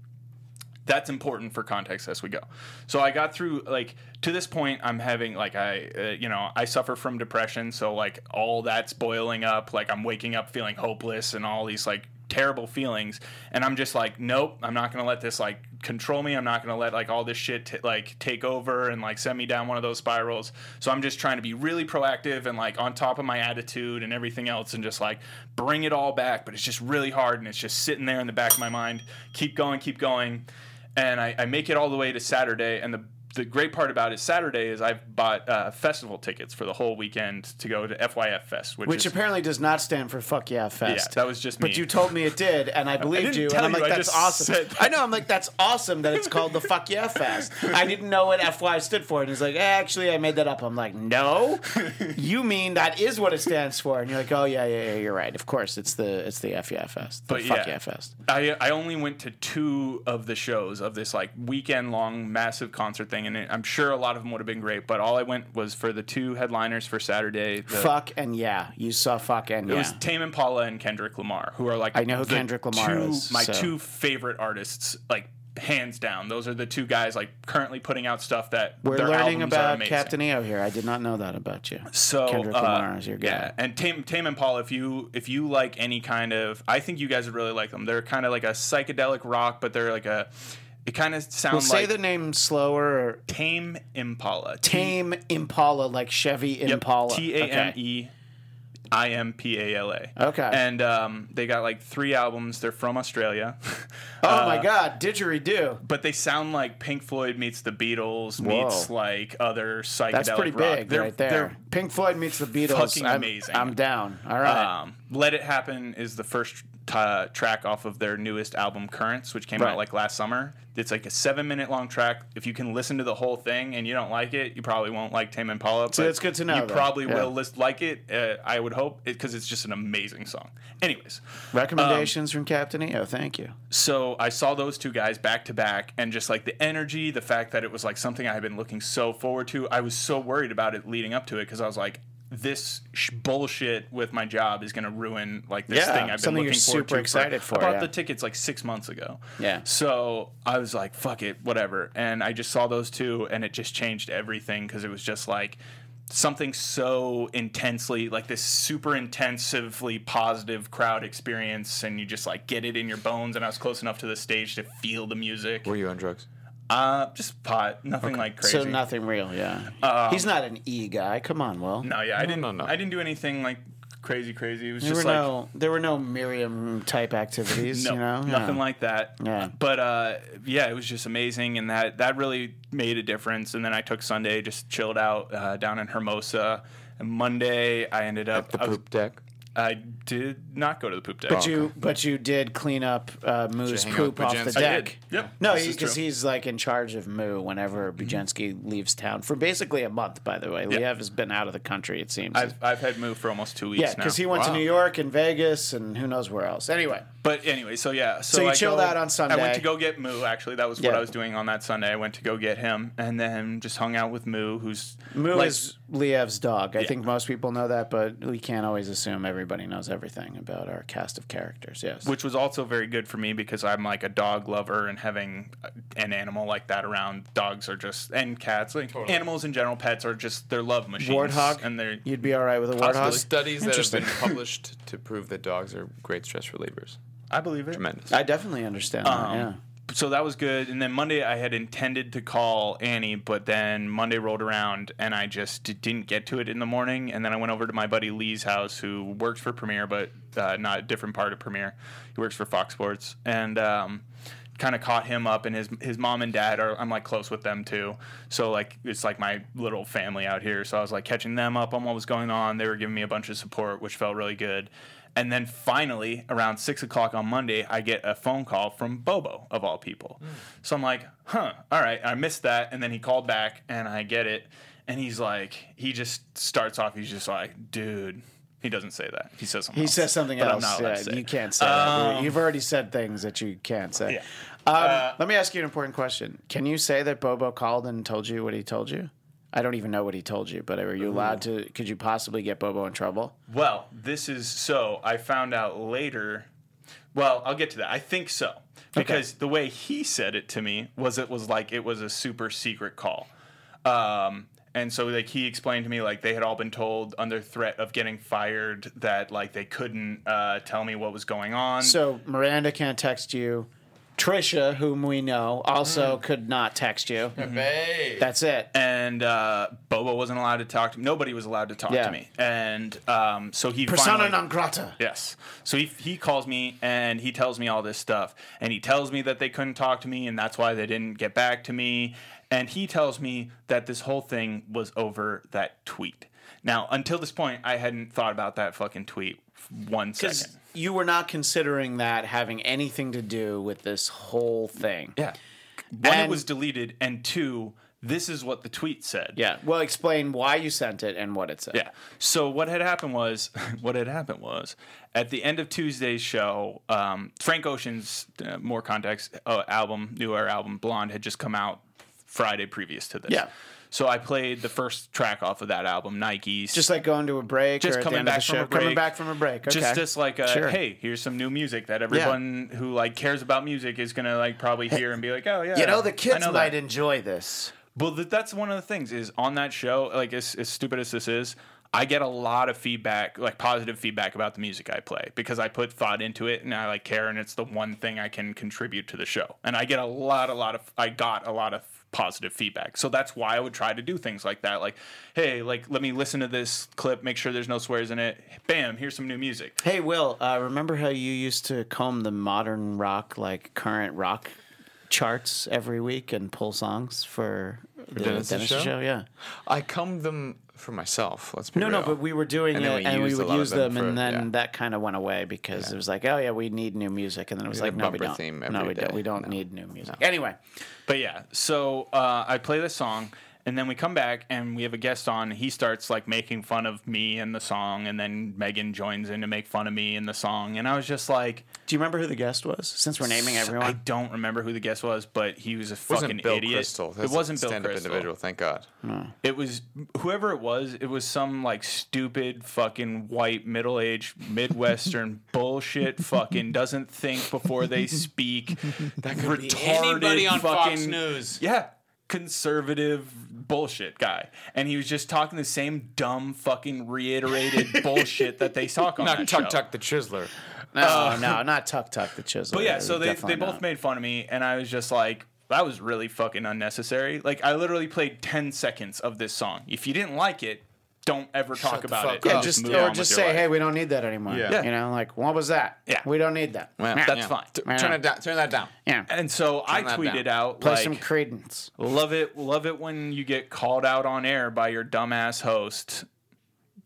that's important for context as we go. So I got through like to this point I'm having like I uh, you know I suffer from depression so like all that's boiling up like I'm waking up feeling hopeless and all these like terrible feelings and I'm just like nope I'm not going to let this like control me. I'm not going to let like all this shit t- like take over and like send me down one of those spirals. So I'm just trying to be really proactive and like on top of my attitude and everything else and just like bring it all back but it's just really hard and it's just sitting there in the back of my mind. Keep going keep going and I, I make it all the way to Saturday. And the the great part about it Saturday is I've bought uh, festival tickets for the whole weekend to go to FYF Fest, which, Which is apparently does not stand for fuck yeah fest. yeah, that was just me. But you told me it did, and I believed didn't you. and I'm like, I that's awesome. said- I know. I'm like, that's awesome that it's called the Fuck Yeah Fest. I didn't know what FY stood for, and he's like, eh, actually, I made that up. I'm like, no, you mean that is what it stands for? And you're like, oh yeah, yeah, yeah, you're right. Of course, it's the it's the FYA Fest, the But Fuck yeah. Yeah Fest. I, I only went to two of the shows of this like weekend long massive concert thing, and it, I'm sure a lot of them would have been great. But all I went was for the two headliners for Saturday. The, Fuck and yeah, you saw fuck and yeah. It yeah. was Tame Impala and Kendrick Lamar, who are like I know who Kendrick Lamar two, is, My so- two favorite artists, like hands down. Those are the two guys like currently putting out stuff that We're learning about. Captain EO here. I did not know that about you. So Kendrick uh, Lamar is your guy. Yeah, and Tame Tame Impala, if you if you like any kind of, I think you guys would really like them. They're kind of like a psychedelic rock, but they're like a. It kind of sounds. Well, say like the name slower. Or Tame Impala. Tame Impala, like Chevy Impala. T A M E I M P A L A. Okay. I M P A L A. Okay. And um, they got like three albums. They're from Australia. Oh Uh, my God, didgeridoo. but they sound like Pink Floyd meets the Beatles Whoa. meets like other psychedelic That's pretty rock. big They're- right there. they're Pink Floyd meets the Beatles. fucking I'm, amazing. I'm down. All right. Um, Let It Happen is the first uh, track off of their newest album, Currents, which came Right. out like last summer. It's like a seven minute long track. If you can listen to the whole thing and you don't like it, you probably won't like Tame Impala. So that's good to know, You though. probably Yeah. will list, like it. Uh, I would hope because it's just an amazing song. Anyways, Recommendations from Captain EO. Thank you. so I saw those two guys back to back, and just like the energy, the fact that it was like something I had been looking so forward to. I was so worried about it leading up to it because I was like, this sh- bullshit with my job is going to ruin like this Yeah, thing I've been something looking you're forward super to. excited for, I bought yeah. the tickets like six months ago. Yeah. So I was like, fuck it, whatever. And I just saw those two, and it just changed everything because it was just like something so intensely, like this super intensively positive crowd experience, and you just like get it in your bones. And I was close enough to the stage to feel the music. Were you on drugs? Uh, just pot, nothing like crazy. So nothing real, yeah. He's not an E guy. Come on, Will. No, yeah, I didn't. no, no. I didn't do anything like crazy, crazy. It was there just were like no there were no Miriam type activities. no, you know, nothing Yeah. like that. Yeah. But uh, yeah, it was just amazing, and that that really made a difference. And then I took Sunday, just chilled out uh, down in Hermosa. And Monday, I ended up. The I, was- poop deck. I did not go to the poop deck. But you, but you did clean up uh, Moo's hang out poop with off the Bujenski? I deck. did. Yep. No, This is because true. he's like in charge of Moo whenever Bujenski leaves town for basically a month. By the way, Liev has been out of the country. It seems. I've, I've had Moo for almost two weeks yeah, now. because he went to Wow. New York and Vegas and who knows where else. Anyway, But anyway, so yeah. So, So you I chilled go- out on Sunday. I went to go get Moo. Actually, that was what I was doing on that Sunday. I went to go get him, and then just hung out with Moo, who's Moo like- is Liev's dog. I think most people know that, but we can't always assume everybody knows everything about our cast of characters. Yes. which was also very good for me because I'm like a dog lover and having uh, an animal like that around. Dogs are just and cats, like animals in general, pets are just they're love machines. warthog. and they're You'd be all right with a warthog. studies that have been published to prove that dogs are great stress relievers. I believe it. Tremendous. I definitely understand that. Um, Yeah. so that was good. And then Monday, I had intended to call Annie, but then Monday rolled around and I just d- didn't get to it in the morning. And then I went over to my buddy Lee's house, who works for Premiere, but uh, not a different part of Premiere. He works for Fox Sports, and um, kind of caught him up. And his his mom and dad are I'm like close with them too. So like it's like my little family out here. So I was like catching them up on what was going on. They were giving me a bunch of support, which felt really good. And then finally, around six o'clock on Monday, I get a phone call from Bobo, of all people. Hmm. So I'm like, huh, all right, I missed that. And then he called back and I get it. And he's like, he just starts off, he's just like, dude, he doesn't say that. He says something He else. says something but I'm else. not Yeah, you can't say that. Um, you've already said things that you can't say. Yeah. Um, uh, let me ask you an important question. Can you say that Bobo called and told you what he told you? I don't even know what he told you, but are you allowed to? Could you possibly get Bobo in trouble? Well, this is so I found out later. Well, I'll get to that. I think so. Because the way he said it to me was it was like it was a super secret call. Um, and so like he explained to me like they had all been told under threat of getting fired that like they couldn't uh, tell me what was going on. So Miranda can't text you. Trisha, whom we know, also Mm. could not text you. Babe. That's it. and uh, Bobo wasn't allowed to talk to me. Nobody was allowed to talk Yeah. to me. And um, so he Persona finally, non grata. Yes. So he, he calls me and he tells me all this stuff. And he tells me that they couldn't talk to me and that's why they didn't get back to me. And he tells me that this whole thing was over that tweet. Now, until this point, I hadn't thought about that fucking tweet one Because you were not considering that having anything to do with this whole thing. Yeah. One, it was deleted. And two, this is what the tweet said. Yeah. Well, explain why you sent it and what it said. Yeah. So what had happened was, what had happened was, at the end of Tuesday's show, um, Frank Ocean's uh, more context uh, album, newer album, Blonde, had just come out Friday previous to this. Yeah. So I played the first track off of that album, Nikes. Just like going to a break Just or coming the end of back from a break. Coming back from a break. Okay. just just like a, Sure. hey, here's some new music that everyone who like cares about music is gonna like probably hear and be like, oh yeah, You know, the kids know might that. enjoy this. Well, that's one of the things is on that show, like as, as stupid as this is, I get a lot of feedback, like positive feedback about the music I play because I put thought into it and I like care and it's the one thing I can contribute to the show. And I get a lot, a lot of, I got a lot of positive feedback. So that's why I would try to do things like that. Like, hey, like let me listen to this clip, make sure there's no swears in it. Bam, here's some new music. Hey, Will, uh, remember how you used to comb the modern rock, like current rock charts every week and pull songs for the Dennis's Dennis show? show? Yeah. I combed them for myself. Let's be No, real. no, but we were doing And it, we and we would use them them, and for- then yeah. that kind of went away because it was like, oh yeah, we need new music, and then it was We like, no, we don't. theme no, every we don't. We don't No. need new music. Anyway, But yeah, so uh, I play this song, and then we come back and we have a guest on. He starts like making fun of me and the song, and then Meghan joins in to make fun of me and the song. And I was just like, do you remember who the guest was? Since we're naming everyone, I don't remember who the guest was, but he was a It fucking wasn't Bill idiot. Crystal. It That's a wasn't Bill stand-up Crystal. individual. Thank God. No. It was whoever it was. It was some like stupid fucking white middle aged midwestern bullshit. Fucking doesn't think before they speak. that could be anybody on Fox News. Yeah, conservative bullshit guy, and he was just talking the same dumb fucking reiterated bullshit that they talk on Not that Tuck show. Tuck the Chiseler. no, uh, no, not Tuck Tuck the Chisel. But yeah, so they, they both not. made fun of me, and I was just like, that was really fucking unnecessary. Like, I literally played 10 seconds of this song. If you didn't like it, don't ever talk the about it. Yeah, and just move or on just say, life. hey, we don't need that anymore. Yeah. You know, like what was that? Yeah. we don't need that. Well, yeah. That's fine. T- Turn it down. Turn that down. yeah. And so I Turn that tweeted down. out, Play like, some Creedence. love it, love it when you get called out on air by your dumbass host.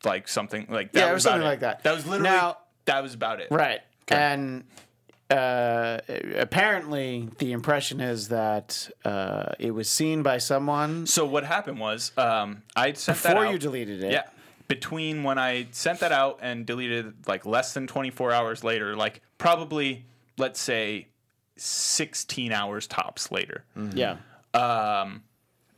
Like something like that. Yeah, it was was about something like that. That was literally, Now- that was about it. Right. And uh, apparently, the impression is that uh, it was seen by someone So what happened was, um, I sent that before out. you deleted it. Yeah. Between when I sent that out and deleted like less than 24 hours later, like probably let's say 16 hours tops later. Yeah. Um,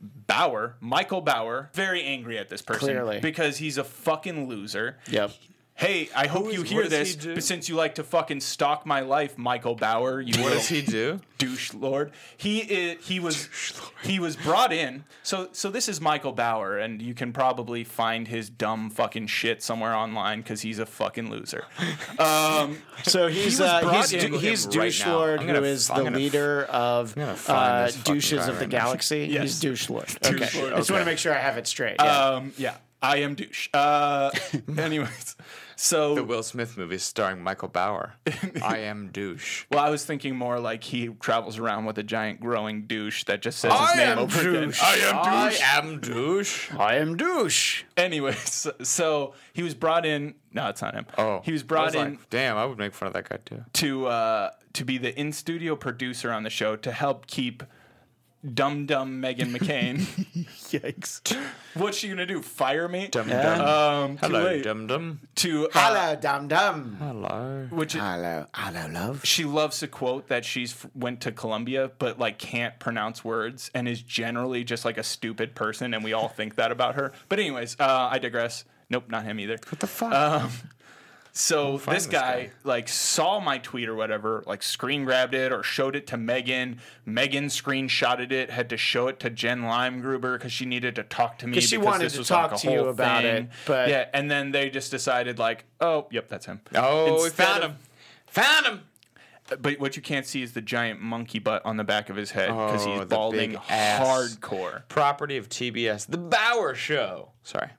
Bauer, Michael Bauer, very angry at this person Clearly. because he's a fucking loser. Yep. Hey, I hope is- you hear does he this, but since you like to fucking stalk my life, Michael Bauer, you What does he do? douche lord. He is, he was he was brought in. So so this is Michael Bauer, and you can probably find his dumb fucking shit somewhere online because he's a fucking loser. Um, So he's was uh, he's, in- du- he's Google him right douche lord, I'm who gonna- is I'm the gonna- leader of gonna uh, douches guy of the right galaxy. Yes. He's douche lord. Douche okay. I just want to make sure I have it straight. Yeah. um, yeah, I am douche. Uh, anyways, so The Will Smith movie starring Michael Bauer. I am douche. Well, I was thinking more like he travels around with a giant growing douche that just says his name over again. douche. I am douche. I am douche. I am douche. Anyways, so, so he was brought in. No, it's not him. Oh, he was brought like, in Damn, I would make fun of that guy too. to uh, to be the in studio producer on the show to help keep dumb dumb Meghan McCain. Yikes. What's she gonna do? Fire me? Dum Yeah. dum. Um, Hello, late. dum dum. To uh, Hello, dum dum. Hello. which is, Hello, hello, love. she loves to quote that she's f- went to Columbia but like can't pronounce words and is generally just like a stupid person and we all think that about her. But anyways, uh, I digress. Nope, not him either. What the fuck? Um, so find this this guy, guy. like saw my tweet or whatever, like screen grabbed it or showed it to Meghan. Meghan screenshotted it, had to show it to Jen Limegruber because she needed to talk to me 'Cause she because wanted this to was talk like to you about thing. it, but- yeah, and then they just decided like, oh, yep, that's him. oh, we Instead found of- him. Found him. But what you can't see is the giant monkey butt on the back of his head because Oh, he's balding hardcore. Property of TBS, The Bauer Show. Sorry,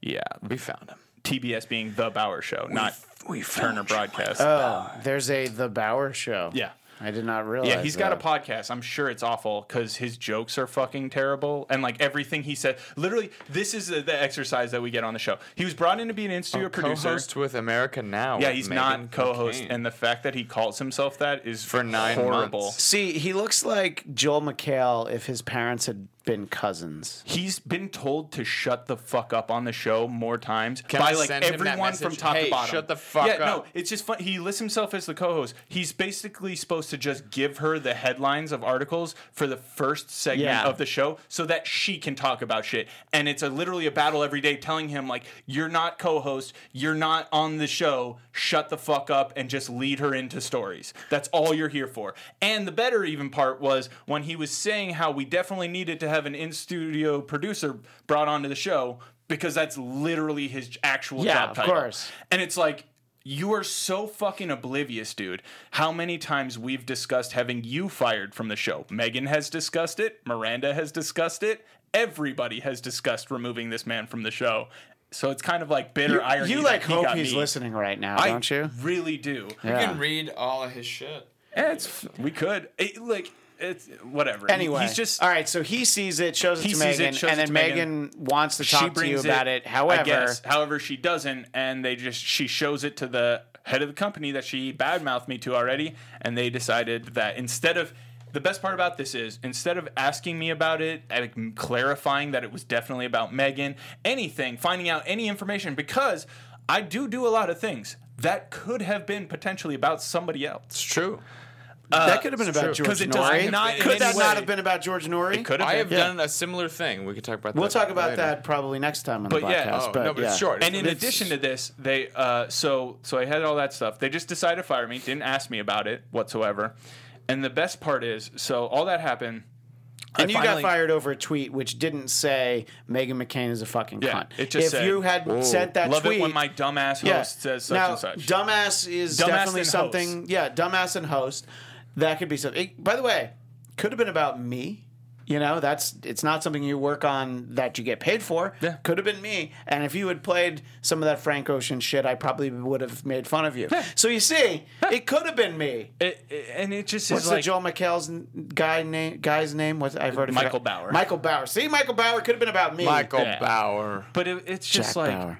Yeah, we found him. TBS being the Bauer Show, not we Turner Broadcast. Oh, uh, there's a The Bauer Show. yeah. I did not realize. Yeah, he's got a that. podcast. I'm sure it's awful because his jokes are fucking terrible. And like everything he said, literally, this is the, the exercise that we get on the show. He was brought in to be an in studio oh, producer. Co-host with America Now. Yeah, with he's Meghan not co-host, McCain. and the fact that he calls himself that is For nine horrible. months. See, he looks like Joel McHale if his parents had been cousins. He's been told to shut the fuck up on the show more times Can by I like send him that everyone from top Hey, to bottom. shut the fuck yeah, no, it's just fun. He lists himself as the co-host. He's basically supposed to just give her the headlines of articles for the first segment Yeah. of the show, so that she can talk about shit. And it's a literally a battle every day, telling him like, "You're not co-host. You're not on the show. Shut the fuck up and just lead her into stories. That's all you're here for." And the better even part was when he was saying how we definitely needed to have an in-studio producer brought onto the show because that's literally his actual Yeah, job of course. And it's like you are so fucking oblivious, dude. How many times we've discussed having you fired from the show? Meghan has discussed it. Miranda has discussed it. Everybody has discussed removing this man from the show. So it's kind of like bitter You, irony. you that like he hope got he's me. listening right now, I don't you? really do. Yeah. You can read all of his shit. Eh, It's we could It- like it's whatever. Anyway, he's just all right. So he sees it, shows it to sees it, Meghan, and then Meghan, Meghan. wants to talk to you brings about it. However, I guess, however, she doesn't, and they just she shows it to the head of the company that she badmouthed me to already, and they decided that instead of the best part about this is instead of asking me about it, like clarifying that it was definitely about Meghan, anything, finding out any information, because I do do a lot of things that could have been potentially about somebody else. It's true. that could have been about true. George 'Cause it Nori. not could that way- not have been about George Noory? It could have I been. have done a similar thing. We could talk about We'll that. talk about later. that probably next time on But the yeah, podcast. Oh, but no, but yeah. it's short. And in It's- addition to this, they uh, so so I had all that stuff. They just decided to fire me. Didn't ask me about it whatsoever. And the best part is, so all that happened. And I you finally- got fired over a tweet which didn't say Meghan McCain is a fucking Yeah, cunt. it just if said, you had sent that Love tweet, it when my dumbass host yeah. says such now, and such. Dumbass is Dumbass definitely something. host. Yeah, dumbass and host. That could be something. it- by the way, could have been about me. You know, that's it's not something you work on that you get paid for. Yeah. Could have been me. And if you had played some of that Frank Ocean shit, I probably would have made fun of you. so you see, it could have been me. It- it- and it just What's is the like Joel McHale's n- guy name? Guy's name? What I've already Michael forgot- Bauer. Michael Bauer. See, Michael Bauer could have been about me. Michael Yeah. Bauer. But it, it's just Jack like Bauer.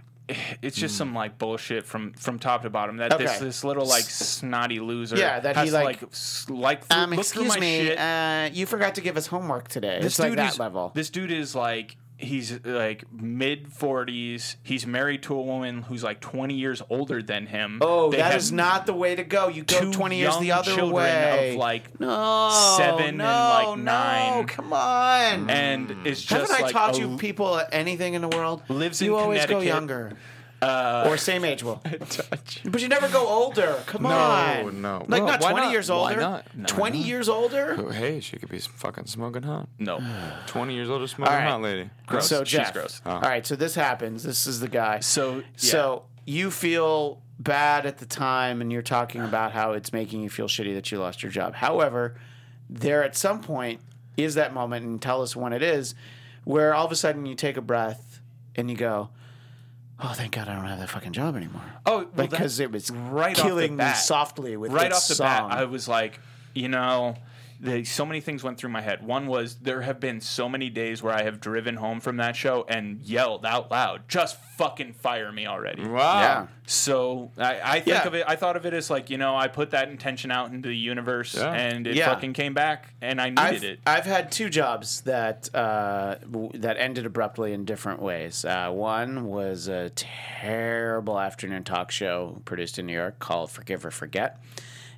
It's just some like bullshit from from top to bottom. That this Okay. this little like snotty loser. Yeah, that he, to, like- s- like through, Um, look through my me. shit. Uh, you forgot to give us homework today. this it's like dude that is level. this dude is like he's like mid 40s. He's married to a woman who's like 20 years older than him. Oh, They that have is not the way to go. You go 20 years the young other children way. of like no, seven and, no, like, no, nine. Come on. and it's just Haven't I like taught a- you people anything in the world? Lives you in always go Connecticut. Younger. or same age, Will. But you never go older. Come No, on. no. Like Well, not why 20 not? years Why older. not? 20 years older? Oh, Hey, she could be fucking smoking hot. no. 20 years old, smoking All right. hot lady. Gross. So She's Jeff. gross. Oh. All right, so this happens. This is the guy. So, yeah. So you feel bad at the time, and you're talking about how it's making you feel shitty that you lost your job. However, there at some point is that moment, and tell us when it is, where all of a sudden you take a breath and you go, "Oh, thank God I don't have that fucking job anymore." Oh, well, because that- it was right off the killing me softly with right off the song. bat, I was like, you know, the, so many things went through my head. One was there have been so many days where I have driven home from that show and yelled out loud, "Just fucking fire me already!" Wow. yeah. So I, I think Yeah. of it. I thought of it as like you know, I put that intention out into the universe, Yeah. and it Yeah. fucking came back, and I needed I've, it. I've had two jobs that uh, w- that ended abruptly in different ways. Uh, one was a terrible afternoon talk show produced in New York called Forgive or Forget.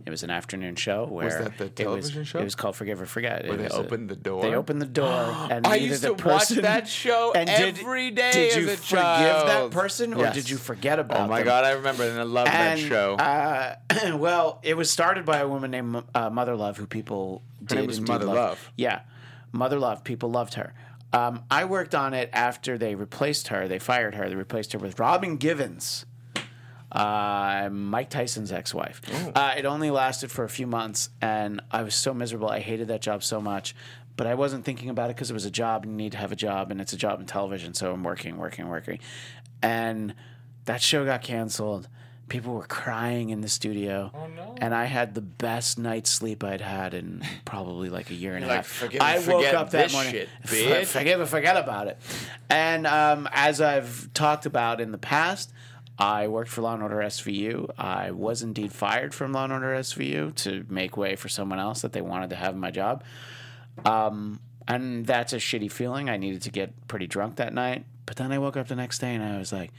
It was an afternoon show where that the it was, television show? It was called Forgive or Forget. Where It they was a- opened the door? They opened the door, and I used to watch that show and did, every day Did you as a forgive that person, or Yes. did you forget about? Oh my them? god, I remember and I love that show. Uh, well, it was started by a woman named uh, Mother Love, who people did name was indeed Mother Love. Yeah, Mother Love. People loved her. Um, I worked on it after they replaced her. They fired her. They replaced her with Robin Givens, uh, Mike Tyson's ex-wife. Uh, it only lasted for a few months, and I was so miserable. I hated that job so much, but I wasn't thinking about it because it was a job, and you need to have a job, and it's a job in television. So I'm working, working, working, and that show got canceled. People were crying in the studio, Oh, no. and I had the best night's sleep I'd had in probably like a year and a You're like, half. "Forgive I woke up that morning, shit, "F- bitch." forgive and forget about it. And um, as I've talked about in the past, I worked for Law and Order SVU. I was indeed fired from Law and Order SVU to make way for someone else that they wanted to have in my job. Um, and that's a shitty feeling. I needed to get pretty drunk that night. But then I woke up the next day and I was like,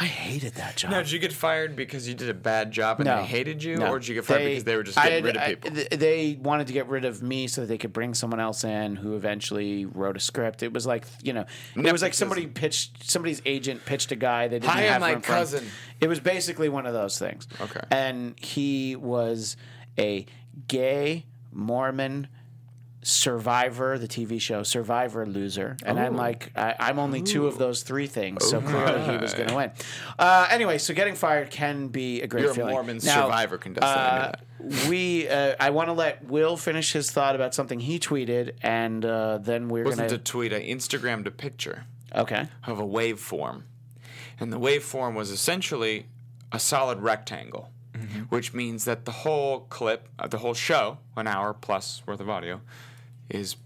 I hated that job. now, did you get fired because you did a bad job and No. they hated you, No. or did you get fired because they were just I getting had- rid of I- people? th- they wanted to get rid of me so that they could bring someone else in who eventually wrote a script. It was like you know, it was like somebody pitched somebody's agent pitched a guy they didn't Hire have my him. cousin. It was basically one of those things. Okay. and he was a gay Mormon Survivor, the TV show Survivor loser, and I'm like, I, I'm only two of those three things, so clearly he was going to win. Uh, anyway, so getting fired can be a great You're a feeling. Mormon Now, Survivor contestant, uh, we, uh, I want to let Will finish his thought about something he tweeted, and uh, then we're wasn't a going to. tweet. I Instagrammed a picture Okay. of a waveform, and the waveform was essentially a solid rectangle, which means that the whole clip, uh, the whole show, an hour plus worth of audio, is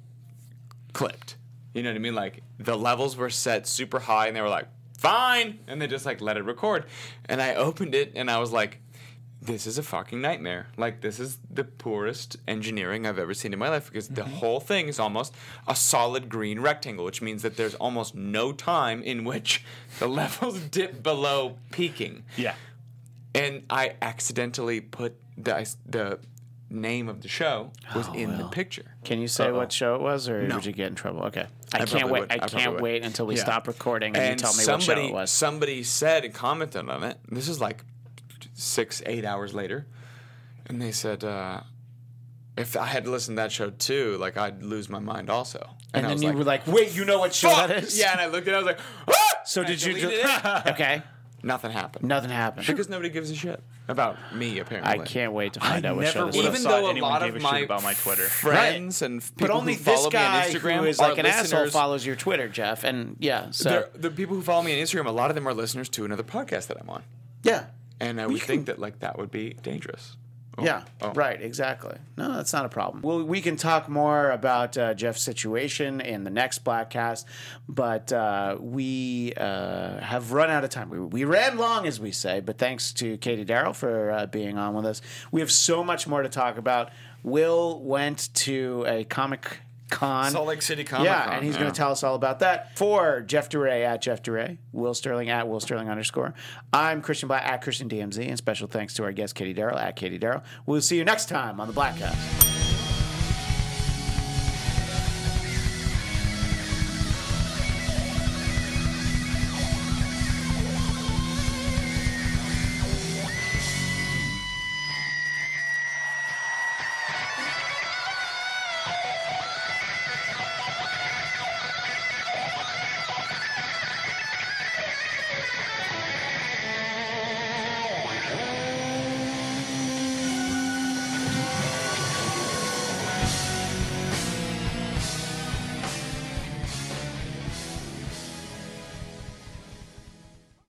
clipped. You know what I mean? Like the levels were set super high, and they were like, "Fine," and they just like let it record. And I opened it, and I was like. This is a fucking nightmare. Like this is the poorest engineering I've ever seen in my life because the mm-hmm. whole thing is almost a solid green rectangle, which means that there's almost no time in which the levels dip below peaking yeah. and I accidentally put the the name of the show was Oh, in the picture. Can you say Uh-oh. what show it was, or No. would you get in trouble? Okay. I, can't wait. would. I, I can't would. wait until we Yeah. stop recording and, And you tell me somebody what show it was. somebody said and commented on it. This is like six eight hours later, and they said. Uh, if I had to listen to that show too, like I'd lose my mind also. and I then was you like, were like, "Wait, you know what show "Fuck!" that is?" Yeah, and I looked at it, I was like, ah! So And I did you? Do- it. okay. Nothing happened. Nothing happened. Because nobody gives a shit about me, apparently. I can't wait to find I out what show never this would've is. even though a anyone lot gave of a shit my about my Twitter. friends and people But only who follow this guy me on Instagram who is are like an asshole listeners. follows your Twitter, Jeff, and yeah, so They're- the people who follow me on Instagram, a lot of them are listeners to another podcast that I'm on, yeah, and I you would think that like that would be dangerous. Oh, yeah, oh. right, exactly. No, that's not a problem. Well, we can talk more about uh, Jeff's situation in the next Bladtcast, but uh, we uh, have run out of time. We, we ran long, as we say, but thanks to Katie Daryl for uh, being on with us. We have so much more to talk about. Will went to a comic Con. Salt Lake City Comic yeah, and he's yeah. going to tell us all about that. For Jeff DeRay at Jeff DeRay, Will Starling at Will Starling underscore. I'm Christian Bladt at Christian DMZ, and special thanks to our guest Katie Daryl at Katie Daryl. We'll see you next time on the Bladtcast.